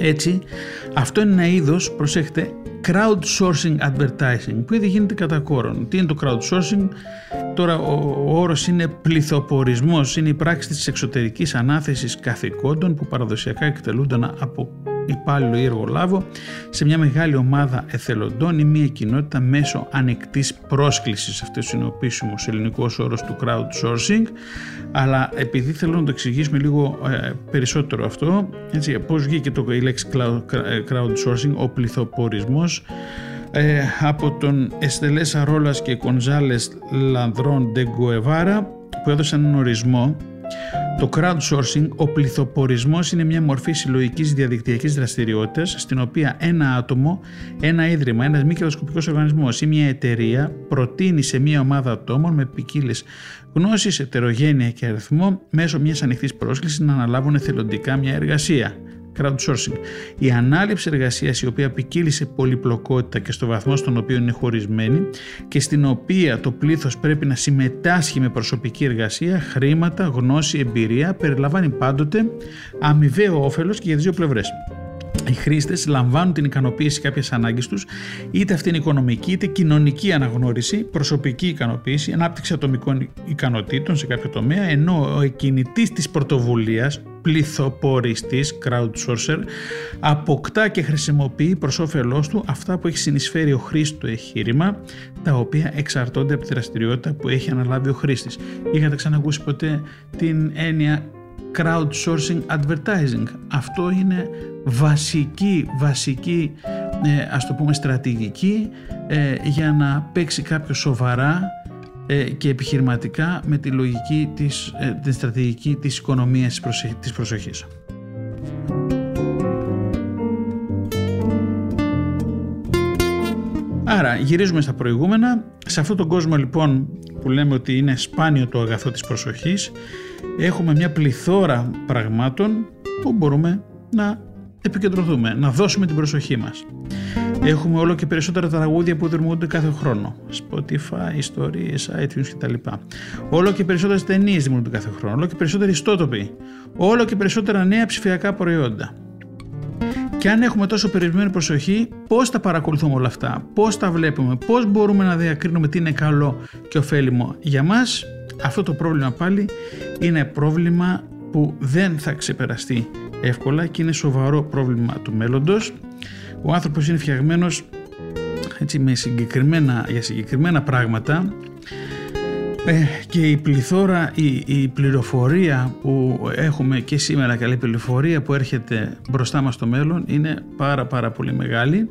Έτσι, αυτό είναι ένα είδος, προσέχτε, crowdsourcing advertising που ήδη γίνεται κατά κόρον. Τι είναι το crowdsourcing, τώρα ο, ο όρος είναι πληθοπορισμός, είναι η πράξη της εξωτερικής ανάθεσης καθηκόντων που παραδοσιακά εκτελούνταν από υπάλληλο ή εργολάβο σε μια μεγάλη ομάδα εθελοντών ή μια κοινότητα μέσω ανοιχτής πρόσκλησης. Αυτός είναι ο επίσημος ελληνικός όρος του crowdsourcing. Αλλά επειδή θέλω να το εξηγήσουμε λίγο ε, περισσότερο αυτό, έτσι, πώς βγήκε το, η λέξη crowdsourcing, ο πληθοπορισμός, ε, από τον Εστελέσα Ρόλας και Κονζάλες Λανδρών Ντεγκοεβάρα που έδωσαν έναν ορισμό το crowdsourcing, ο πληθοπορισμός είναι μια μορφή συλλογικής διαδικτυακής δραστηριότητας στην οποία ένα άτομο, ένα ίδρυμα, ένας μη κερδοσκοπικός οργανισμός ή μια εταιρεία προτείνει σε μια ομάδα ατόμων με ποικίλε γνώσεις, ετερογένεια και αριθμό μέσω μιας ανοιχτής πρόσκλησης να αναλάβουν εθελοντικά μια εργασία crowdsourcing. Η ανάληψη εργασίας η οποία ποικίλει σε πολυπλοκότητα και στο βαθμό στον οποίο είναι χωρισμένη και στην οποία το πλήθος πρέπει να συμμετάσχει με προσωπική εργασία, χρήματα, γνώση, εμπειρία, περιλαμβάνει πάντοτε αμοιβαίο όφελος και για τις δύο πλευρές. Οι χρήστες λαμβάνουν την ικανοποίηση κάποια ανάγκη τους, είτε αυτή είναι οικονομική είτε κοινωνική αναγνώριση, προσωπική ικανοποίηση, ανάπτυξη ατομικών ικανοτήτων σε κάποιο τομέα, ενώ ο εκκινητής της πρωτοβουλίας, πληθοποριστής, crowdsourcer, αποκτά και χρησιμοποιεί προς όφελός του αυτά που έχει συνεισφέρει ο χρήστης του εγχείρημα, τα οποία εξαρτώνται από τη δραστηριότητα που έχει αναλάβει ο χρήστης. Είχατε ξανακούσει ποτέ την έννοια crowdsourcing advertising. Αυτό είναι βασική, βασική ε, ας το πούμε στρατηγική ε, για να παίξει κάποιος σοβαρά ε, και επιχειρηματικά με τη λογική της, ε, την στρατηγική της οικονομίας της προσοχής. Άρα γυρίζουμε στα προηγούμενα. Σε αυτόν τον κόσμο λοιπόν που λέμε ότι είναι σπάνιο το αγαθό της προσοχής έχουμε μια πληθώρα πραγμάτων που μπορούμε να επικεντρωθούμε, να δώσουμε την προσοχή μας. Έχουμε όλο και περισσότερα τραγούδια που δημιουργούνται κάθε χρόνο. Spotify, ιστορίες, iTunes κτλ. Όλο και περισσότερες ταινίες δημιουργούνται κάθε χρόνο. Όλο και περισσότεροι ιστότοποι. Όλο και περισσότερα νέα ψηφιακά προϊόντα. Και αν έχουμε τόσο περιορισμένη προσοχή, πώς τα παρακολουθούμε όλα αυτά, πώς τα βλέπουμε, πώς μπορούμε να διακρίνουμε τι είναι καλό και ωφέλιμο για μας, αυτό το πρόβλημα πάλι είναι πρόβλημα που δεν θα ξεπεραστεί εύκολα και είναι σοβαρό πρόβλημα του μέλλοντος. Ο άνθρωπος είναι φτιαγμένος έτσι, με συγκεκριμένα, για συγκεκριμένα πράγματα ε, και η πληθώρα, η, η, πληροφορία που έχουμε και σήμερα και η πληροφορία που έρχεται μπροστά μας στο μέλλον είναι πάρα πάρα πολύ μεγάλη.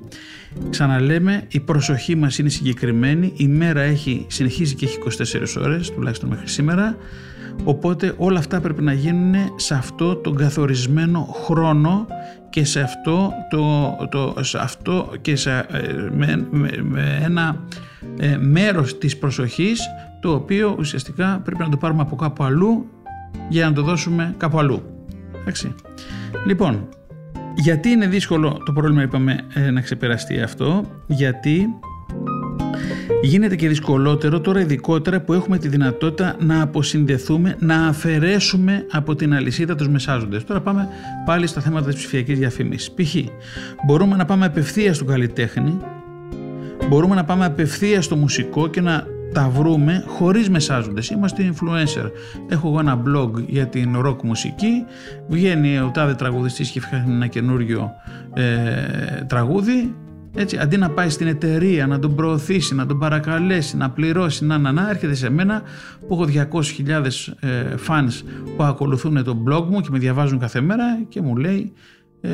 Ξαναλέμε, η προσοχή μας είναι συγκεκριμένη, η μέρα έχει, συνεχίζει και έχει 24 ώρες, τουλάχιστον μέχρι σήμερα, οπότε όλα αυτά πρέπει να γίνουν σε αυτό τον καθορισμένο χρόνο και σε αυτό, το, το, σε αυτό και σε, ε, με, με, ένα ε, μέρος της προσοχής το οποίο ουσιαστικά πρέπει να το πάρουμε από κάπου αλλού για να το δώσουμε κάπου αλλού. Εντάξει. Λοιπόν, γιατί είναι δύσκολο το πρόβλημα είπαμε ε, να ξεπεραστεί αυτό, γιατί γίνεται και δυσκολότερο τώρα ειδικότερα που έχουμε τη δυνατότητα να αποσυνδεθούμε, να αφαιρέσουμε από την αλυσίδα τους μεσάζοντες. Τώρα πάμε πάλι στα θέματα της ψηφιακής διαφήμισης. Π.χ. μπορούμε να πάμε απευθείας στον καλλιτέχνη, μπορούμε να πάμε απευθείας στο μουσικό και να τα βρούμε χωρίς μεσάζοντες. Είμαστε influencer. Έχω εγώ ένα blog για την rock μουσική. Βγαίνει ο τάδε τραγουδιστής και φτιάχνει ένα καινούριο ε, τραγούδι. Έτσι, αντί να πάει στην εταιρεία, να τον προωθήσει, να τον παρακαλέσει, να πληρώσει, να, να, να έρχεται σε μένα που έχω 200.000 ε, fans που ακολουθούν το blog μου και με διαβάζουν κάθε μέρα και μου λέει ε,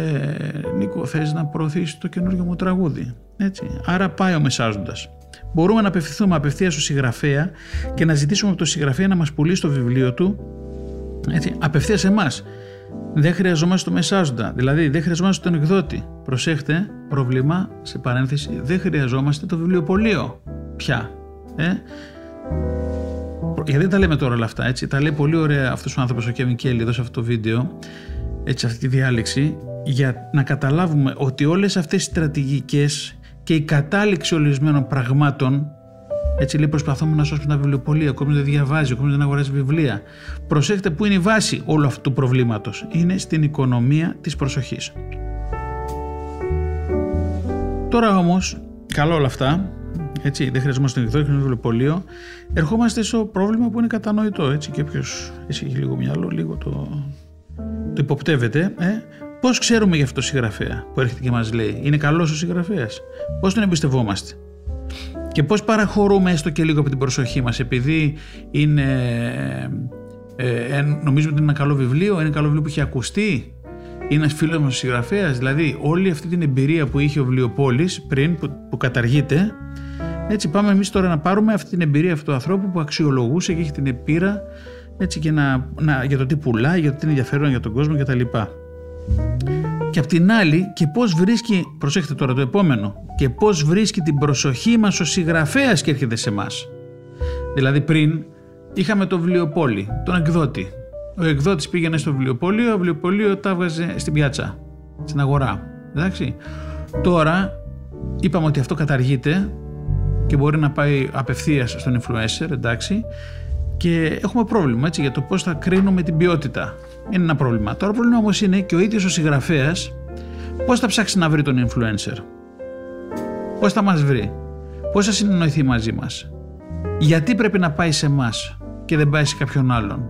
Νίκο θες να προωθήσεις το καινούργιο μου τραγούδι. Έτσι. Άρα πάει ο μεσάζοντας μπορούμε να απευθυνθούμε απευθείας στο συγγραφέα και να ζητήσουμε από το συγγραφέα να μας πουλήσει το βιβλίο του έτσι, απευθείας σε εμάς. Δεν χρειαζόμαστε το μεσάζοντα, δηλαδή δεν χρειαζόμαστε τον εκδότη. Προσέχτε, πρόβλημα, σε παρένθεση, δεν χρειαζόμαστε το βιβλιοπωλείο πια. Ε; Γιατί τα λέμε τώρα όλα αυτά, έτσι. Τα λέει πολύ ωραία αυτός ο άνθρωπος, ο Kevin Kelly, εδώ σε αυτό το βίντεο, έτσι, αυτή τη διάλεξη, για να καταλάβουμε ότι όλες αυτές οι στρατηγικές και η κατάληξη ορισμένων πραγμάτων έτσι λέει προσπαθούμε να σώσουμε τα βιβλιοπολία, ο κόσμος δεν διαβάζει, ο κόσμος δεν αγοράζει βιβλία. Προσέχετε που είναι η βάση όλου αυτού του προβλήματος. Είναι στην οικονομία της προσοχής. Τώρα όμως, καλό όλα αυτά, έτσι, δεν χρειαζόμαστε τον εκδότη, βιβλιοπωλείο, ερχόμαστε στο πρόβλημα που είναι κατανοητό, έτσι, και όποιος έχει λίγο μυαλό, λίγο το, το υποπτεύεται, ε, Πώς ξέρουμε για αυτό το συγγραφέα που έρχεται και μας λέει, Είναι καλός ο συγγραφέας. Πώς τον εμπιστευόμαστε; Και πώς παραχωρούμε έστω και λίγο από την προσοχή μας, επειδή είναι. Ε, νομίζουμε ότι είναι ένα καλό βιβλίο, είναι ένα καλό βιβλίο που έχει ακουστεί, είναι ένας φίλος μας συγγραφέας. Δηλαδή, όλη αυτή την εμπειρία που είχε ο Βιβλιοπόλη πριν, που, που καταργείται, έτσι πάμε εμείς τώρα να πάρουμε αυτή την εμπειρία αυτού του ανθρώπου που αξιολογούσε και έχει την επίρα έτσι, και να, να, για το τι πουλάει, για το τι είναι ενδιαφέρον για τον κόσμο κτλ. Και απ' την άλλη και πώς βρίσκει, προσέχετε τώρα το επόμενο, και πώς βρίσκει την προσοχή μας ο συγγραφέας και έρχεται σε εμάς. Δηλαδή πριν είχαμε το βιβλιοπόλι, τον εκδότη. Ο εκδότης πήγαινε στο βιβλιοπόλιο, ο βιβλιοπόλιο τα έβγαζε στην πιάτσα, στην αγορά. Εντάξει. Τώρα είπαμε ότι αυτό καταργείται και μπορεί να πάει απευθείας στον influencer, εντάξει, και έχουμε πρόβλημα έτσι, για το πώς θα κρίνουμε την ποιότητα. Είναι ένα πρόβλημα. Τώρα το πρόβλημα όμως είναι και ο ίδιος ο συγγραφέας πώς θα ψάξει να βρει τον influencer; Πώς θα μας βρει; Πώς θα συνεννοηθεί μαζί μας; Γιατί πρέπει να πάει σε εμάς και δεν πάει σε κάποιον άλλον;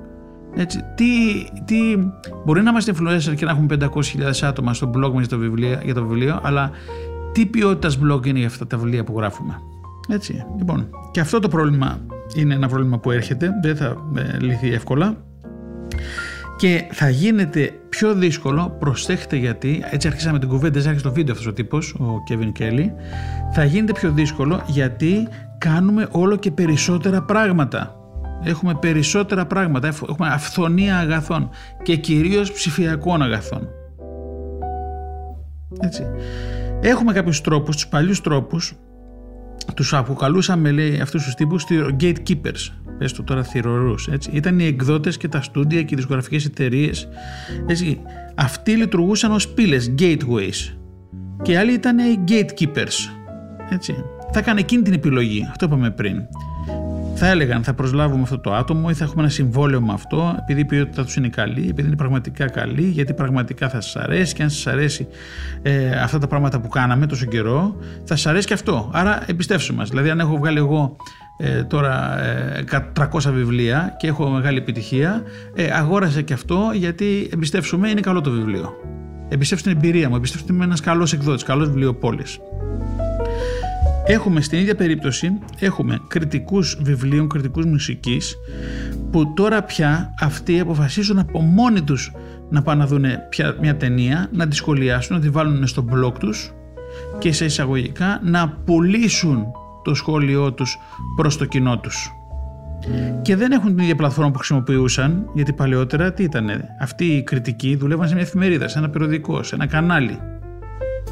Έτσι, τι, τι, μπορεί να είμαστε influencer και να έχουμε 500.000 άτομα στο blog μας για το βιβλίο, για το βιβλίο αλλά τι ποιότητας blog είναι για αυτά τα βιβλία που γράφουμε; Έτσι, λοιπόν, και αυτό το πρόβλημα είναι ένα πρόβλημα που έρχεται, δεν θα ε, λυθεί εύκολα και θα γίνεται πιο δύσκολο, προσέχετε γιατί, έτσι αρχίσαμε την κουβέντα, έτσι άρχισε το βίντεο αυτός ο τύπος, ο Kevin Kelly, θα γίνεται πιο δύσκολο γιατί κάνουμε όλο και περισσότερα πράγματα. Έχουμε περισσότερα πράγματα, έχουμε αυθονία αγαθών και κυρίως ψηφιακών αγαθών. Έτσι. Έχουμε κάποιους τρόπους, τους παλιούς τρόπους, τους αποκαλούσαμε λέει αυτούς τους τύπους gatekeepers, πες το τώρα θηρορούς, έτσι. Ήταν οι εκδότες και τα στούντια και οι δισκογραφικές εταιρείες. έτσι. Αυτοί λειτουργούσαν ως πύλες, gateways και άλλοι ήταν οι gatekeepers, έτσι. Θα έκανε εκείνη την επιλογή, αυτό είπαμε πριν θα έλεγαν θα προσλάβουμε αυτό το άτομο ή θα έχουμε ένα συμβόλαιο με αυτό επειδή η ποιότητα τους είναι καλή, επειδή είναι πραγματικά καλή, γιατί πραγματικά θα σας αρέσει και αν σας αρέσει ε, αυτά τα πράγματα που κάναμε τόσο καιρό, θα σας αρέσει και αυτό. Άρα εμπιστεύσου μας. Δηλαδή, αν έχω βγάλει εγώ ε, τώρα ε, 300 βιβλία και έχω μεγάλη επιτυχία, ε, αγόρασε και αυτό γιατί εμπιστεύσουμε, είναι καλό το βιβλίο. Εμπιστεύσου την εμπειρία μου, εμπιστεύσου ότι είμαι ένας καλός εκδότης, καλός βιβλιοπόλης. Έχουμε στην ίδια περίπτωση, έχουμε κριτικούς βιβλίων, κριτικούς μουσικής που τώρα πια αυτοί αποφασίζουν από μόνοι τους να πάνε να δουν μια ταινία, να τη σχολιάσουν, να τη βάλουν στο blog τους και σε εισαγωγικά να πουλήσουν το σχόλιο τους προς το κοινό τους. Και δεν έχουν την ίδια πλατφόρμα που χρησιμοποιούσαν, γιατί παλαιότερα τι ήταν, αυτοί οι κριτικοί δουλεύαν σε μια εφημερίδα, σε ένα περιοδικό, σε ένα κανάλι.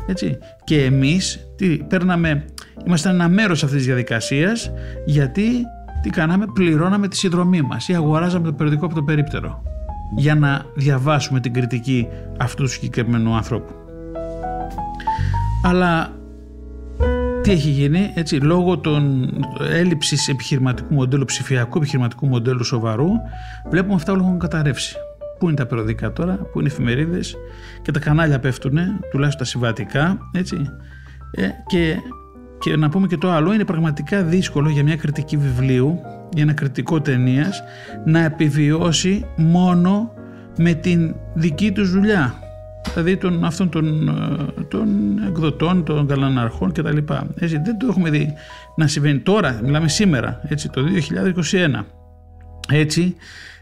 Έτσι. Και εμείς τι, παίρναμε Ήμασταν ένα μέρος αυτής της διαδικασίας γιατί τι κάναμε, πληρώναμε τη συνδρομή μας ή αγοράζαμε το περιοδικό από το περίπτερο για να διαβάσουμε την κριτική αυτού του συγκεκριμένου άνθρωπου. Αλλά τι έχει γίνει, έτσι, λόγω των έλλειψης επιχειρηματικού μοντέλου, ψηφιακού επιχειρηματικού μοντέλου σοβαρού, βλέπουμε αυτά όλα έχουν καταρρεύσει. Πού είναι τα περιοδικά τώρα, πού είναι οι εφημερίδες και τα κανάλια πέφτουν, τουλάχιστον τα συμβατικά, έτσι, ε, και και να πούμε και το άλλο, είναι πραγματικά δύσκολο για μια κριτική βιβλίου, για ένα κριτικό ταινίας, να επιβιώσει μόνο με την δική τους δουλειά. Δηλαδή των, αυτών των, ε, των εκδοτών, των καλαναρχών κτλ. Έτσι, δεν το έχουμε δει να συμβαίνει τώρα, μιλάμε σήμερα, έτσι, το 2021. Έτσι,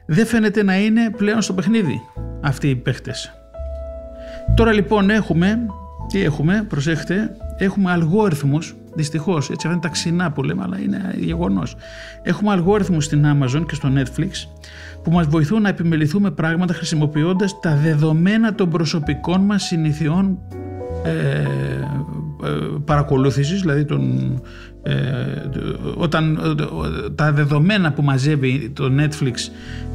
δεν φαίνεται να είναι πλέον στο παιχνίδι αυτοί οι παίχτες. Τώρα λοιπόν έχουμε, τι έχουμε, προσέχετε, έχουμε αλγόριθμους Δυστυχώς, έτσι αυτά είναι τα ξινά που λέμε, αλλά είναι γεγονός. Έχουμε αλγόριθμους στην Amazon και στο Netflix που μας βοηθούν να επιμεληθούμε πράγματα χρησιμοποιώντας τα δεδομένα των προσωπικών μας συνηθιών ε, ε, παρακολούθησης, δηλαδή τον, ε, όταν τα δεδομένα που μαζεύει το Netflix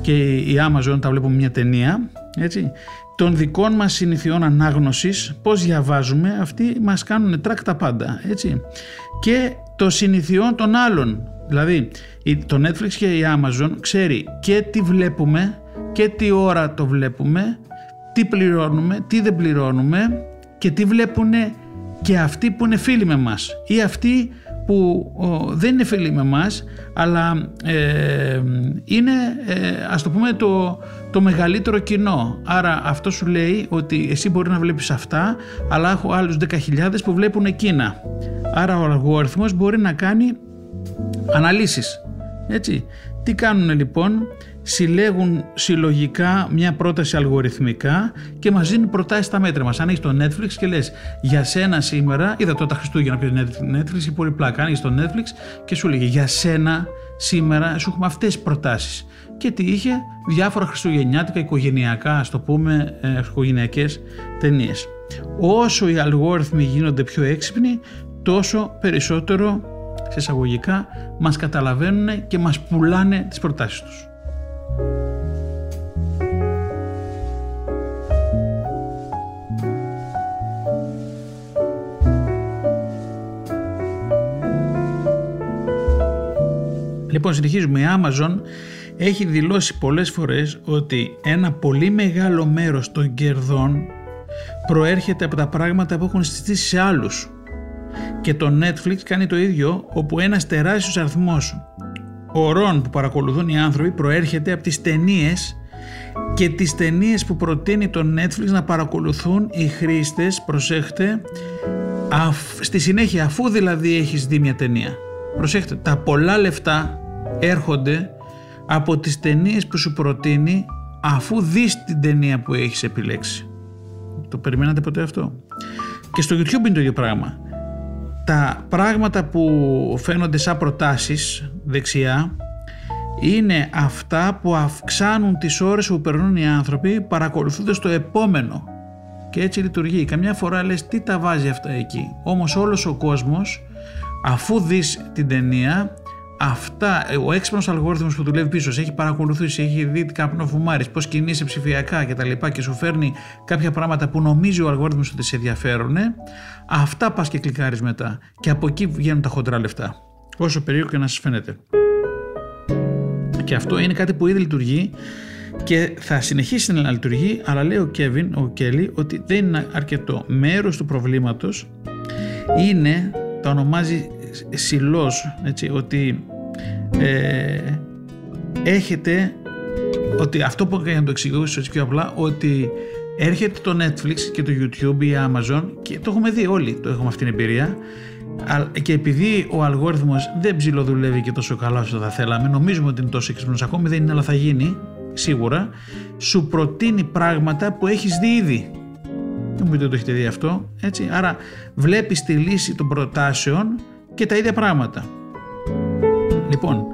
και η Amazon τα βλέπουμε μια ταινία, έτσι, των δικών μας συνηθιών ανάγνωσης, πώς διαβάζουμε, αυτοί μας κάνουν τρακ τα πάντα, έτσι. Και το συνηθιών των άλλων, δηλαδή το Netflix και η Amazon ξέρει και τι βλέπουμε και τι ώρα το βλέπουμε, τι πληρώνουμε, τι δεν πληρώνουμε και τι βλέπουν και αυτοί που είναι φίλοι με μας ή αυτοί που δεν είναι φίλοι με μας αλλά ε, είναι ε, ας το πούμε το, το μεγαλύτερο κοινό. Άρα αυτό σου λέει ότι εσύ μπορεί να βλέπεις αυτά αλλά έχω άλλους 10.000 που βλέπουν εκείνα. Άρα ο αλγόριθμος μπορεί να κάνει αναλύσεις. Έτσι. Τι κάνουν λοιπόν, συλλέγουν συλλογικά μια πρόταση αλγοριθμικά και μας δίνουν προτάσεις στα μέτρα μας. Αν έχεις το Netflix και λες για σένα σήμερα, είδα τότε τα Χριστούγεννα πει Netflix ή πολύ πλάκα, άνοιγες το Netflix και σου λέγε για σένα σήμερα σου έχουμε αυτές τις προτάσεις. Και τι είχε, διάφορα χριστουγεννιάτικα, οικογενειακά, ας το πούμε, ε, οικογενειακές ταινίες. Όσο οι αλγόριθμοι γίνονται πιο έξυπνοι, τόσο περισσότερο σε εισαγωγικά μας καταλαβαίνουν και μας πουλάνε τις προτάσεις τους. Λοιπόν, συνεχίζουμε. Η Amazon έχει δηλώσει πολλές φορές ότι ένα πολύ μεγάλο μέρος των κερδών προέρχεται από τα πράγματα που έχουν συστήσει σε άλλους. Και το Netflix κάνει το ίδιο, όπου ένας τεράστιος αριθμός ορών που παρακολουθούν οι άνθρωποι προέρχεται από τις ταινίες και τις ταινίες που προτείνει το Netflix να παρακολουθούν οι χρήστες, προσέχτε, στη συνέχεια αφού δηλαδή έχεις δει μια ταινία. Προσέχτε, τα πολλά λεφτά έρχονται από τις ταινίες που σου προτείνει αφού δεις την ταινία που έχεις επιλέξει. Το περιμένατε ποτέ αυτό; Και στο YouTube είναι το ίδιο πράγμα. Τα πράγματα που φαίνονται σαν προτάσεις δεξιά είναι αυτά που αυξάνουν τις ώρες που περνούν οι άνθρωποι παρακολουθούνται το επόμενο. Και έτσι λειτουργεί. Καμιά φορά λες τι τα βάζει αυτά εκεί. Όμως όλος ο κόσμος αφού δεις την ταινία αυτά, ο έξυπνος αλγόριθμος που δουλεύει πίσω, έχει παρακολουθήσει, έχει δει τι καπνό φουμάρεις, πώς κινείσαι ψηφιακά κτλ. Και, και σου φέρνει κάποια πράγματα που νομίζει ο αλγόριθμος ότι σε ενδιαφέρουν, αυτά πας και κλικάρεις μετά. Και από εκεί βγαίνουν τα χοντρά λεφτά. Όσο περίεργο και να σας φαίνεται. Και αυτό είναι κάτι που ήδη λειτουργεί και θα συνεχίσει να λειτουργεί, αλλά λέει ο Κέβιν, ο Κέλλη, ότι δεν είναι αρκετό. Μέρος του προβλήματος είναι, το ονομάζει σιλός, έτσι, ότι ε, έχετε, ότι αυτό που έκανε να το εξηγήσω έτσι πιο απλά, ότι έρχεται το Netflix και το YouTube ή Amazon και το έχουμε δει όλοι, το έχουμε αυτή την εμπειρία και επειδή ο αλγόριθμος δεν ψηλοδουλεύει και τόσο καλά όσο θα θέλαμε, νομίζουμε ότι είναι τόσο έξυπνος ακόμη δεν είναι αλλά θα γίνει σίγουρα, σου προτείνει πράγματα που έχεις δει ήδη. Δεν μου πείτε το έχετε δει αυτό, έτσι. Άρα βλέπεις τη λύση των προτάσεων και τα ίδια πράγματα. Λοιπόν,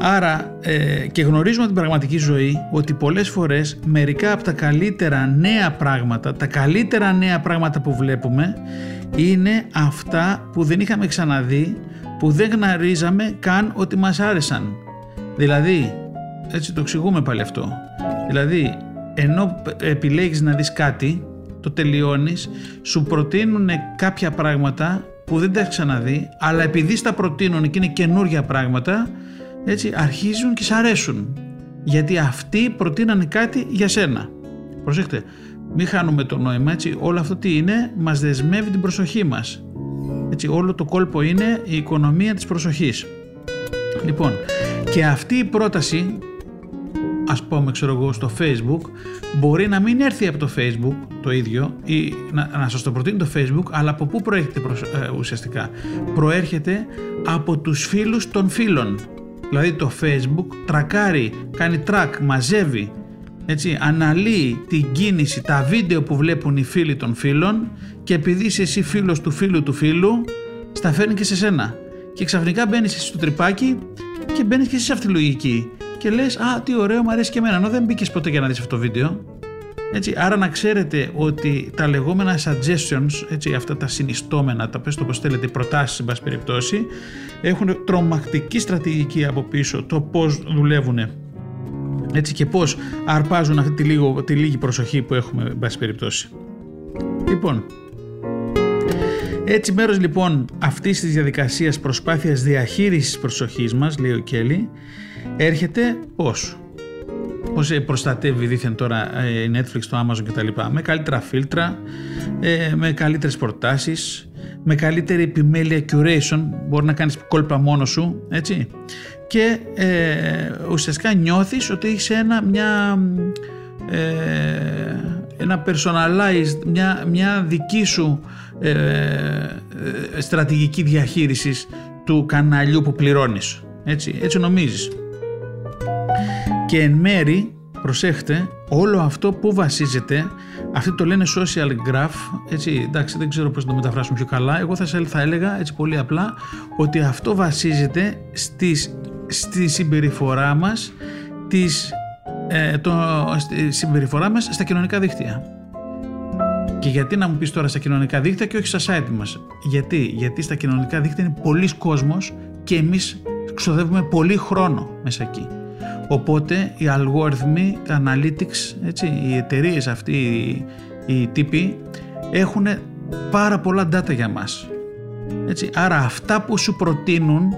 άρα ε, και γνωρίζουμε την πραγματική ζωή ότι πολλές φορές μερικά από τα καλύτερα νέα πράγματα, τα καλύτερα νέα πράγματα που βλέπουμε είναι αυτά που δεν είχαμε ξαναδεί, που δεν γνωρίζαμε καν ότι μας άρεσαν. Δηλαδή, έτσι το εξηγούμε πάλι αυτό, δηλαδή ενώ επιλέγεις να δεις κάτι, το τελειώνεις, σου προτείνουν κάποια πράγματα που δεν τα έχεις ξαναδεί, αλλά επειδή στα προτείνουν και είναι καινούργια πράγματα, έτσι αρχίζουν και σ' αρέσουν. Γιατί αυτοί προτείνανε κάτι για σένα. Προσέξτε, μην χάνουμε το νόημα, έτσι, όλο αυτό τι είναι, μας δεσμεύει την προσοχή μας. Έτσι, όλο το κόλπο είναι η οικονομία της προσοχής. Λοιπόν, και αυτή η πρόταση ας πούμε ξέρω εγώ στο facebook μπορεί να μην έρθει από το facebook το ίδιο ή να, να σας το προτείνει το facebook αλλά από πού προέρχεται ε, ουσιαστικά; Προέρχεται από τους φίλους των φίλων. Δηλαδή το facebook τρακάρει, κάνει track, μαζεύει έτσι, αναλύει την κίνηση, τα βίντεο που βλέπουν οι φίλοι των φίλων και επειδή είσαι εσύ φίλος του φίλου του φίλου στα φέρνει και σε σένα. Και ξαφνικά μπαίνεις εσύ στο τρυπάκι και μπαίνεις και εσύ σε αυτή τη λογική και λες «Α, τι ωραίο, μου αρέσει και εμένα», ενώ δεν μπήκες ποτέ για να δεις αυτό το βίντεο. Έτσι, άρα να ξέρετε ότι τα λεγόμενα suggestions, έτσι, αυτά τα συνιστόμενα, τα πες το πώς θέλετε, προτάσεις σε πάση περιπτώσει, έχουν τρομακτική στρατηγική από πίσω το πώς δουλεύουν έτσι, και πώς αρπάζουν αυτή τη, λίγο, τη λίγη προσοχή που έχουμε εν πάση περιπτώσει. Λοιπόν, έτσι μέρος λοιπόν αυτής της διαδικασίας προσπάθειας διαχείρισης προσοχής μας, λέει ο Κέλλη, έρχεται πώς. Πώς προστατεύει δίθεν τώρα ε, η Netflix, το Amazon κτλ. Με καλύτερα φίλτρα, ε, με καλύτερες προτάσεις, με καλύτερη επιμέλεια curation, μπορεί να κάνεις κόλπα μόνος σου, έτσι. Και ε, ουσιαστικά νιώθεις ότι έχεις ένα, μια, ε, ένα personalized, μια, μια δική σου ε, στρατηγική διαχείρισης του καναλιού που πληρώνεις. Έτσι, έτσι νομίζεις και εν μέρη, προσέχτε, όλο αυτό που βασίζεται, αυτοί το λένε social graph, έτσι, εντάξει δεν ξέρω πώς το μεταφράσουμε πιο καλά, εγώ θα, θα έλεγα έτσι πολύ απλά ότι αυτό βασίζεται στις, στη συμπεριφορά μας, της, ε, το, στη συμπεριφορά μας στα κοινωνικά δίκτυα. Και γιατί να μου πεις τώρα στα κοινωνικά δίκτυα και όχι στα site μας; Γιατί, γιατί στα κοινωνικά δίκτυα είναι πολλοί κόσμος και εμείς ξοδεύουμε πολύ χρόνο μέσα εκεί. Οπότε οι αλγόριθμοι, τα analytics, έτσι, οι εταιρείες αυτοί, οι, οι τύποι έχουν πάρα πολλά data για μας. Έτσι, άρα αυτά που σου προτείνουν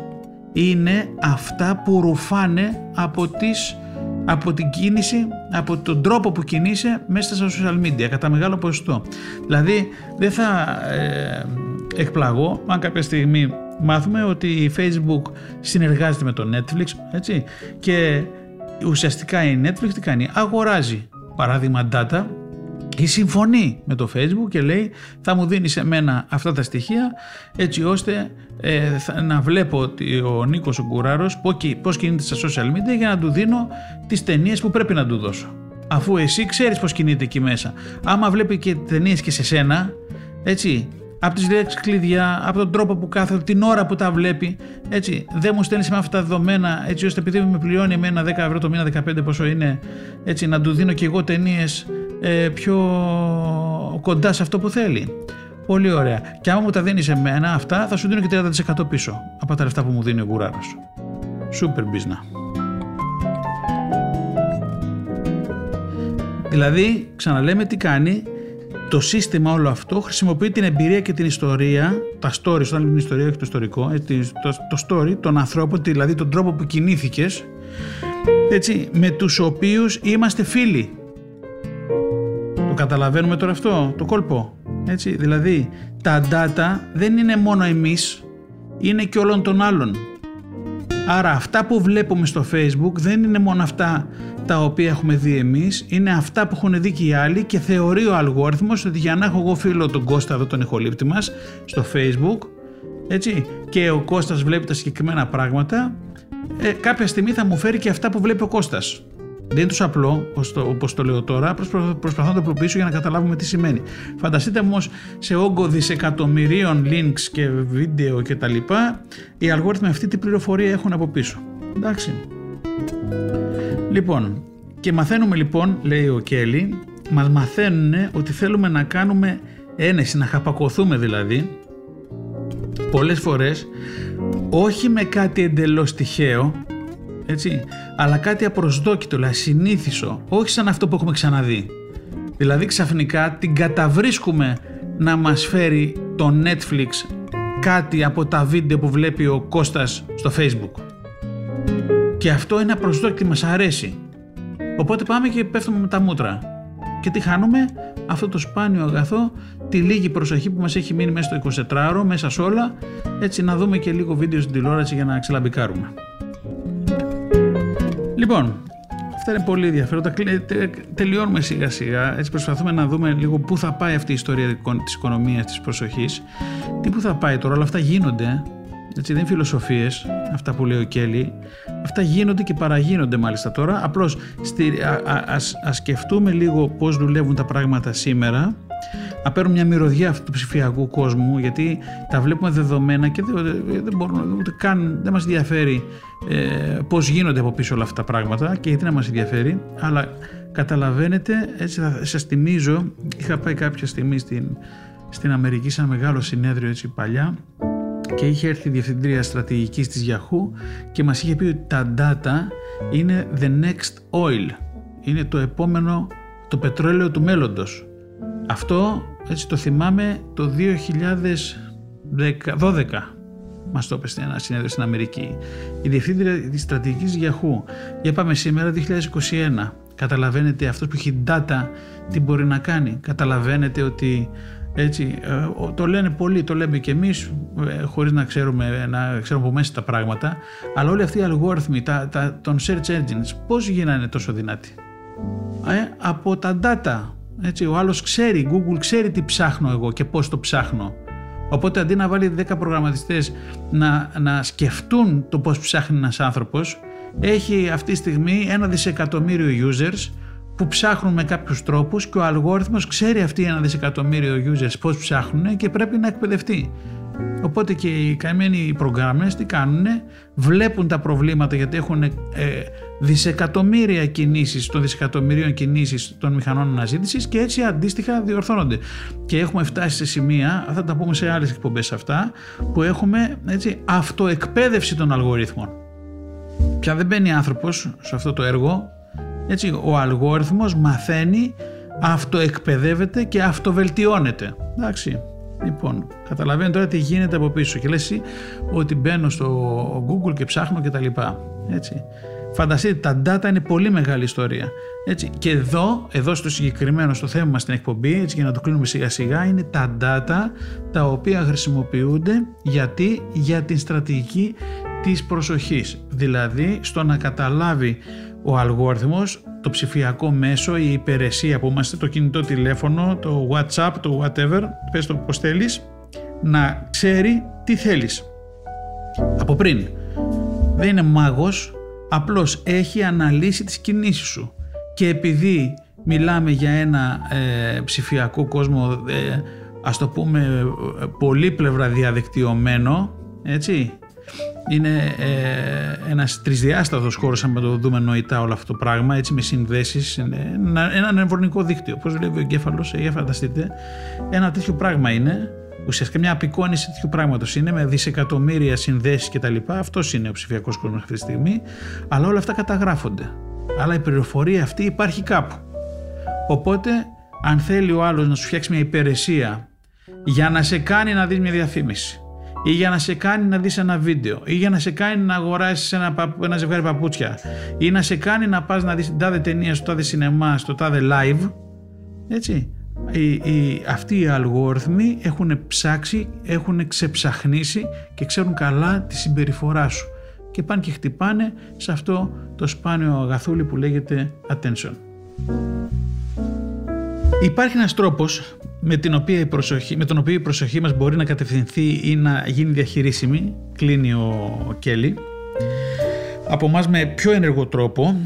είναι αυτά που ρουφάνε από, τις, από την κίνηση, από τον τρόπο που κινείσαι μέσα στα social media, κατά μεγάλο ποσοστό. Δηλαδή δεν θα ε, εκπλαγώ αν κάποια στιγμή μάθουμε ότι η Facebook συνεργάζεται με το Netflix έτσι, και ουσιαστικά η Netflix τι κάνει, αγοράζει παράδειγμα data ή συμφωνεί με το Facebook και λέει θα μου δίνεις σε μένα αυτά τα στοιχεία έτσι ώστε ε, να βλέπω ότι ο Νίκος ο Κουράρος πώς κινείται στα social media για να του δίνω τις ταινίες που πρέπει να του δώσω. Αφού εσύ ξέρεις πως κινείται εκεί μέσα. Άμα βλέπει και ταινίες και σε σένα, έτσι, από τις λέξεις κλειδιά, από τον τρόπο που κάθεται, την ώρα που τα βλέπει, έτσι, δεν μου στέλνει με αυτά τα δεδομένα, έτσι ώστε επειδή με πληρώνει με ένα 10 ευρώ το μήνα, 15 πόσο είναι, έτσι, να του δίνω και εγώ ταινίες ε, πιο κοντά σε αυτό που θέλει. Πολύ ωραία. Και άμα μου τα δίνεις σε μένα αυτά, θα σου δίνω και 30% πίσω από τα λεφτά που μου δίνει ο Γουράρος. Super business. Δηλαδή, ξαναλέμε τι κάνει, το σύστημα όλο αυτό χρησιμοποιεί την εμπειρία και την ιστορία, τα stories, όταν λέμε την ιστορία και το ιστορικό, το, το story των ανθρώπων, δηλαδή τον τρόπο που κινήθηκες, έτσι, με τους οποίους είμαστε φίλοι. Το καταλαβαίνουμε τώρα αυτό, το κόλπο. Έτσι, δηλαδή τα data δεν είναι μόνο εμείς, είναι και όλων των άλλων. Άρα αυτά που βλέπουμε στο facebook δεν είναι μόνο αυτά τα οποία έχουμε δει εμείς, είναι αυτά που έχουν δει και οι άλλοι και θεωρεί ο αλγόριθμος ότι για να έχω εγώ φίλο τον Κώστα εδώ τον ηχολήπτη μας στο facebook έτσι, και ο Κώστας βλέπει τα συγκεκριμένα πράγματα ε, κάποια στιγμή θα μου φέρει και αυτά που βλέπει ο Κώστας. Δεν είναι τόσο απλό όπως το, λέω τώρα, προσπαθώ να το προποιήσω για να καταλάβουμε τι σημαίνει. Φανταστείτε όμως σε όγκο δισεκατομμυρίων links και βίντεο και τα λοιπά, οι αλγόριθμοι αυτή την πληροφορία έχουν από πίσω. Εντάξει. Λοιπόν, και μαθαίνουμε λοιπόν, λέει ο Κέλλη, μας μαθαίνουν ότι θέλουμε να κάνουμε ένεση, να χαπακωθούμε δηλαδή, πολλές φορές, όχι με κάτι εντελώς τυχαίο, έτσι, αλλά κάτι απροσδόκητο, δηλαδή συνήθισο, όχι σαν αυτό που έχουμε ξαναδεί. Δηλαδή ξαφνικά την καταβρίσκουμε να μας φέρει το Netflix κάτι από τα βίντεο που βλέπει ο Κώστας στο Facebook. Και αυτό είναι απροσδόκητο, μας αρέσει. Οπότε πάμε και πέφτουμε με τα μούτρα. Και τι χάνουμε, αυτό το σπάνιο αγαθό, τη λίγη προσοχή που μας έχει μείνει μέσα στο 24ωρο, μέσα σε όλα, έτσι να δούμε και λίγο βίντεο στην τηλεόραση για να ξελαμπικάρουμε. Λοιπόν, αυτά είναι πολύ ενδιαφέροντα. Τελειώνουμε σιγά σιγά. Έτσι προσπαθούμε να δούμε λίγο πού θα πάει αυτή η ιστορία της οικονομίας, της προσοχής. Τι πού θα πάει τώρα, όλα αυτά γίνονται. Έτσι, δεν είναι φιλοσοφίες αυτά που λέει ο Κέλλη. Αυτά γίνονται και παραγίνονται μάλιστα τώρα. Απλώς ας σκεφτούμε λίγο πώς δουλεύουν τα πράγματα σήμερα να παίρνουν μια μυρωδιά αυτού του ψηφιακού κόσμου γιατί τα βλέπουμε δεδομένα και δεν, δεν μπορούμε ούτε καν, δεν μας ενδιαφέρει ε, πώς γίνονται από πίσω όλα αυτά τα πράγματα και γιατί να μας ενδιαφέρει αλλά καταλαβαίνετε, έτσι θα σας θυμίζω, είχα πάει κάποια στιγμή στην, στην Αμερική σε ένα μεγάλο συνέδριο έτσι παλιά και είχε έρθει η διευθυντρία στρατηγικής της Yahoo και μας είχε πει ότι τα data είναι the next oil, είναι το επόμενο το πετρέλαιο του μέλλοντος. Αυτό έτσι το θυμάμαι το 2012 μας το είπε ένα συνέδριο στην Αμερική. Η διευθύντρια της στρατηγικής Yahoo. Για πάμε σήμερα 2021. Καταλαβαίνετε αυτός που έχει data τι μπορεί να κάνει. Καταλαβαίνετε ότι έτσι, ε, το λένε πολλοί, το λέμε και εμείς ε, χωρίς να ξέρουμε, να ξέρουμε από μέσα τα πράγματα αλλά όλοι αυτοί οι αλγόριθμοι τα, τα, των search engines πώς γίνανε τόσο δυνατοί; Ε, από τα data έτσι, ο άλλος ξέρει, η Google ξέρει τι ψάχνω εγώ και πώς το ψάχνω. Οπότε αντί να βάλει 10 προγραμματιστές να, να σκεφτούν το πώς ψάχνει ένας άνθρωπος, έχει αυτή τη στιγμή ένα δισεκατομμύριο users που ψάχνουν με κάποιους τρόπους και ο αλγόριθμος ξέρει αυτοί ένα δισεκατομμύριο users πώς ψάχνουν και πρέπει να εκπαιδευτεί. Οπότε και οι καημένοι προγράμμες τι κάνουν, βλέπουν τα προβλήματα γιατί έχουν ε, δισεκατομμύρια κινήσεις των δισεκατομμυρίων κινήσεις των μηχανών αναζήτησης και έτσι αντίστοιχα διορθώνονται. Και έχουμε φτάσει σε σημεία, θα τα πούμε σε άλλες εκπομπές αυτά, που έχουμε έτσι, αυτοεκπαίδευση των αλγορίθμων. Πια δεν μπαίνει άνθρωπος σε αυτό το έργο, έτσι, ο αλγόριθμος μαθαίνει, αυτοεκπαιδεύεται και αυτοβελτιώνεται. Εντάξει. Λοιπόν, καταλαβαίνετε τώρα τι γίνεται από πίσω και λες ότι μπαίνω στο Google και ψάχνω και τα λοιπά. Έτσι. Φανταστείτε, τα data είναι πολύ μεγάλη ιστορία. Έτσι. Και εδώ, εδώ στο συγκεκριμένο στο θέμα μας στην εκπομπή, έτσι, για να το κλείνουμε σιγά σιγά, είναι τα data τα οποία χρησιμοποιούνται γιατί για την στρατηγική της προσοχής. Δηλαδή στο να καταλάβει ο αλγόριθμος, το ψηφιακό μέσο, η υπηρεσία που είμαστε, το κινητό τηλέφωνο, το WhatsApp, το whatever, πες το πώς θέλεις, να ξέρει τι θέλεις. Από πριν. Δεν είναι μάγος, απλώς έχει αναλύσει τις κινήσεις σου. Και επειδή μιλάμε για ένα ε, ψηφιακό κόσμο ε, ας το πούμε πολύπλευρα διαδικτυωμένο έτσι είναι ε, ένας τρισδιάστατος χώρος αν το δούμε νοητά όλο αυτό το πράγμα έτσι με συνδέσεις ένα, ένα νευρονικό δίκτυο. Όπως λέει ο εγκέφαλος για φανταστείτε ένα τέτοιο πράγμα είναι ουσιαστικά μια απεικόνηση τέτοιου πράγματος είναι με δισεκατομμύρια συνδέσεις και τα λοιπά. Αυτός είναι ο ψηφιακός κόσμος αυτή τη στιγμή. Αλλά όλα αυτά καταγράφονται. Αλλά η πληροφορία αυτή υπάρχει κάπου. Οπότε αν θέλει ο άλλος να σου φτιάξει μια υπηρεσία για να σε κάνει να δεις μια διαφήμιση ή για να σε κάνει να δεις ένα βίντεο ή για να σε κάνει να αγοράσεις ένα, ένα ζευγάρι παπούτσια ή να σε κάνει να πας να δεις την τάδε ταινία στο τάδε σινεμά, στο τάδε live έτσι οι, οι, αυτοί οι αλγόριθμοι έχουν ψάξει, έχουν ξεψαχνίσει και ξέρουν καλά τη συμπεριφορά σου και πάνε και χτυπάνε σε αυτό το σπάνιο αγαθούλι που λέγεται attention. Υπάρχει ένας τρόπος με, την οποία η προσοχή, με τον οποίο η προσοχή μας μπορεί να κατευθυνθεί ή να γίνει διαχειρίσιμη, κλείνει ο Κέλλη, από μας με πιο ενεργό τρόπο,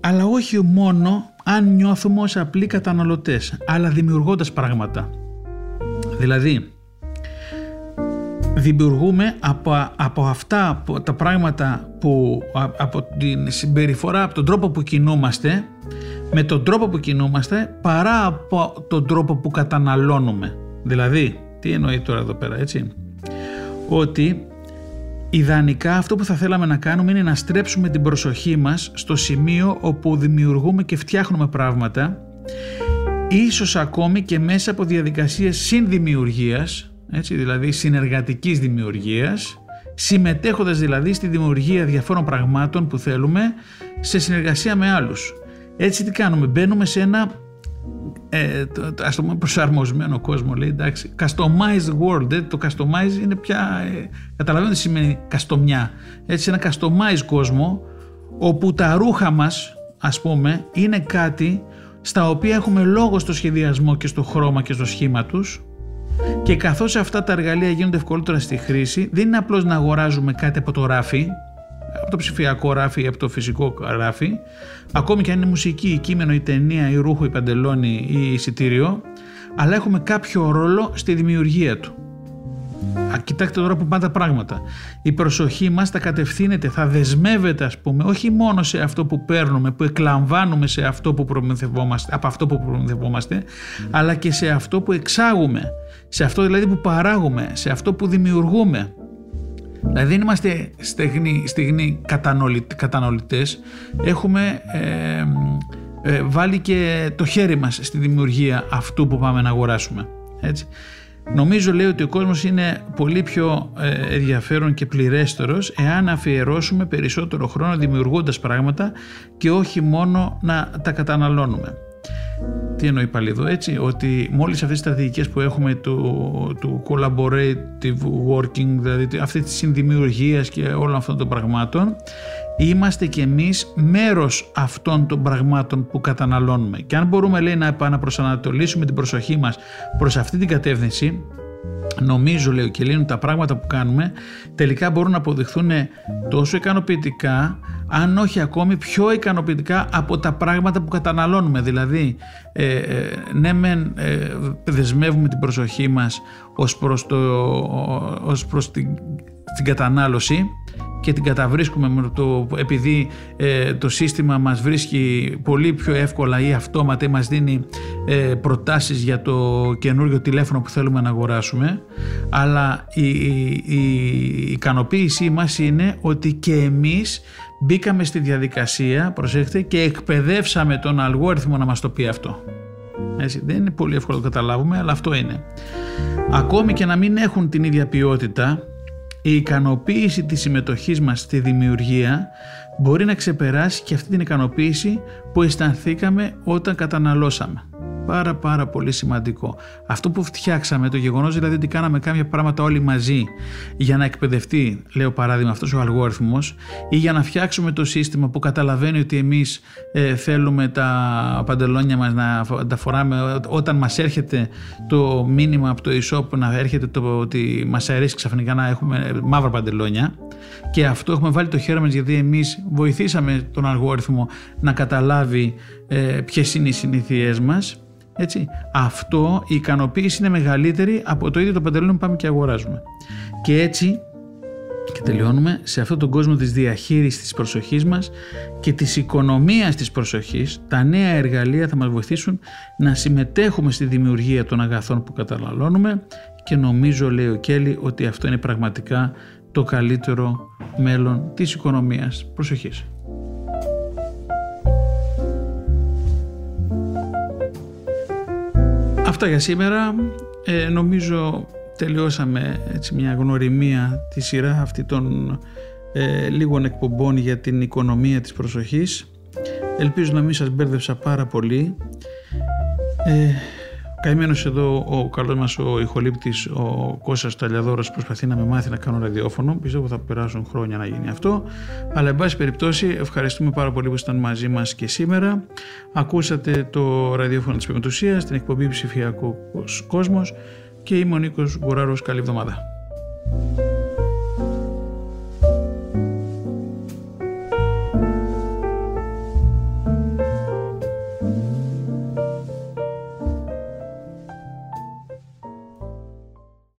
αλλά όχι μόνο αν νιώθουμε ως απλοί καταναλωτές, αλλά δημιουργώντας πράγματα. Δηλαδή, δημιουργούμε από, από αυτά τα πράγματα που από την συμπεριφορά, από τον τρόπο που κινούμαστε με τον τρόπο που κινούμαστε παρά από τον τρόπο που καταναλώνουμε. Δηλαδή, τι εννοεί τώρα εδώ πέρα, έτσι; Ότι ιδανικά αυτό που θα θέλαμε να κάνουμε είναι να στρέψουμε την προσοχή μας στο σημείο όπου δημιουργούμε και φτιάχνουμε πράγματα ίσως ακόμη και μέσα από διαδικασίες συνδημιουργίας, έτσι, δηλαδή συνεργατικής δημιουργίας, συμμετέχοντας δηλαδή στη δημιουργία διαφόρων πραγμάτων που θέλουμε σε συνεργασία με άλλους. Έτσι τι κάνουμε, μπαίνουμε σε ένα ε, το, ας το πούμε προσαρμοσμένο κόσμο λέει εντάξει, customized world ε, το customize είναι πια ε, καταλαβαίνετε τι σημαίνει καστομιά. Έτσι ένα customized κόσμο όπου τα ρούχα μας ας πούμε είναι κάτι στα οποία έχουμε λόγο στο σχεδιασμό και στο χρώμα και στο σχήμα τους. Και καθώς αυτά τα εργαλεία γίνονται ευκολότερα στη χρήση δεν είναι απλώς να αγοράζουμε κάτι από το ράφι από το ψηφιακό ράφι ή από το φυσικό ράφι, ακόμη και αν είναι μουσική, η κείμενο, η ταινία, η ρούχο, η παντελόνι ή η εισιτήριο, αλλά έχουμε κάποιο ρόλο στη δημιουργία του. Α, κοιτάξτε τώρα που πάνε τα πράγματα. Η προσοχή μας θα κατευθύνεται, θα δεσμεύεται ας πούμε, όχι μόνο σε αυτό που παίρνουμε, που εκλαμβάνουμε σε αυτό που προμηθευόμαστε, από αυτό που προμηθευόμαστε, αλλά και σε αυτό που εξάγουμε, σε αυτό δηλαδή που παράγουμε, σε αυτό που δημιουργούμε. Δηλαδή δεν είμαστε στεγνοί, στεγνοί καταναλωτές, έχουμε ε, ε, βάλει και το χέρι μας στη δημιουργία αυτού που πάμε να αγοράσουμε. Έτσι. Νομίζω λέει ότι ο κόσμος είναι πολύ πιο ε, ενδιαφέρον και πληρέστερος εάν αφιερώσουμε περισσότερο χρόνο δημιουργώντας πράγματα και όχι μόνο να τα καταναλώνουμε. Τι εννοεί πάλι εδώ, έτσι, ότι μόλις αυτές τις στρατηγικές που έχουμε του, του collaborative working, δηλαδή αυτή της συνδημιουργίας και όλων αυτών των πραγμάτων, είμαστε κι εμείς μέρος αυτών των πραγμάτων που καταναλώνουμε. Και αν μπορούμε, λέει, να επαναπροσανατολίσουμε την προσοχή μας προς αυτή την κατεύθυνση, νομίζω λέει ο Κελίνου τα πράγματα που κάνουμε τελικά μπορούν να αποδειχθούν τόσο ικανοποιητικά αν όχι ακόμη πιο ικανοποιητικά από τα πράγματα που καταναλώνουμε. Δηλαδή ε, ε ναι μεν ε, δεσμεύουμε την προσοχή μας ως προς, το, ως προς την, την κατανάλωση και την καταβρίσκουμε με το, επειδή ε, το σύστημα μας βρίσκει πολύ πιο εύκολα ή αυτόματα ή μας δίνει ε, προτάσεις για το καινούργιο τηλέφωνο που θέλουμε να αγοράσουμε αλλά η, η, η ικανοποίησή μας είναι ότι και εμείς μπήκαμε στη διαδικασία προσέχετε, και εκπαιδεύσαμε τον αλγόριθμο να μας το πει αυτό. Έτσι, δεν είναι πολύ εύκολο να το καταλάβουμε αλλά αυτό είναι. Ακόμη και να μην έχουν την ίδια ποιότητα η ικανοποίηση της συμμετοχής μας στη δημιουργία μπορεί να ξεπεράσει και αυτή την ικανοποίηση που αισθανθήκαμε όταν καταναλώσαμε πάρα πάρα πολύ σημαντικό. Αυτό που φτιάξαμε, το γεγονός δηλαδή ότι κάναμε κάποια πράγματα όλοι μαζί για να εκπαιδευτεί, λέω παράδειγμα αυτός ο αλγόριθμος ή για να φτιάξουμε το σύστημα που καταλαβαίνει ότι εμείς ε, θέλουμε τα παντελόνια μας να τα φοράμε όταν μας έρχεται το μήνυμα από το e-shop να έρχεται το ότι μας αρέσει ξαφνικά να έχουμε μαύρα παντελόνια και αυτό έχουμε βάλει το χέρι μας γιατί εμείς βοηθήσαμε τον αλγόριθμο να καταλάβει ε, ποιες είναι οι συνήθειές μας. Έτσι. Αυτό, η ικανοποίηση είναι μεγαλύτερη από το ίδιο το παντελόνι που πάμε και αγοράζουμε. Και έτσι και τελειώνουμε σε αυτόν τον κόσμο της διαχείρισης της προσοχής μας και της οικονομίας της προσοχής τα νέα εργαλεία θα μας βοηθήσουν να συμμετέχουμε στη δημιουργία των αγαθών που καταναλώνουμε και νομίζω λέει ο Κέλλη ότι αυτό είναι πραγματικά το καλύτερο μέλλον της οικονομίας προσοχής. Αυτά για σήμερα. Ε, νομίζω τελειώσαμε έτσι μια γνωριμία τη σειρά αυτή των ε, λίγων εκπομπών για την οικονομία της προσοχής. Ελπίζω να μην σας μπέρδεψα πάρα πολύ. Ε, Καημένος εδώ ο καλός μας ο ηχολήπτης, ο Κώστας Ταλιαδόρος, προσπαθεί να με μάθει να κάνω ραδιόφωνο. Πιστεύω θα περάσουν χρόνια να γίνει αυτό. Αλλά, εν πάση περιπτώσει, ευχαριστούμε πάρα πολύ που ήσταν μαζί μας και σήμερα. Ακούσατε το ραδιόφωνο της Πεμπτουσίας, την εκπομπή Ψηφιακός Κόσμος και είμαι ο Νίκος Γκουράρος. Καλή εβδομάδα.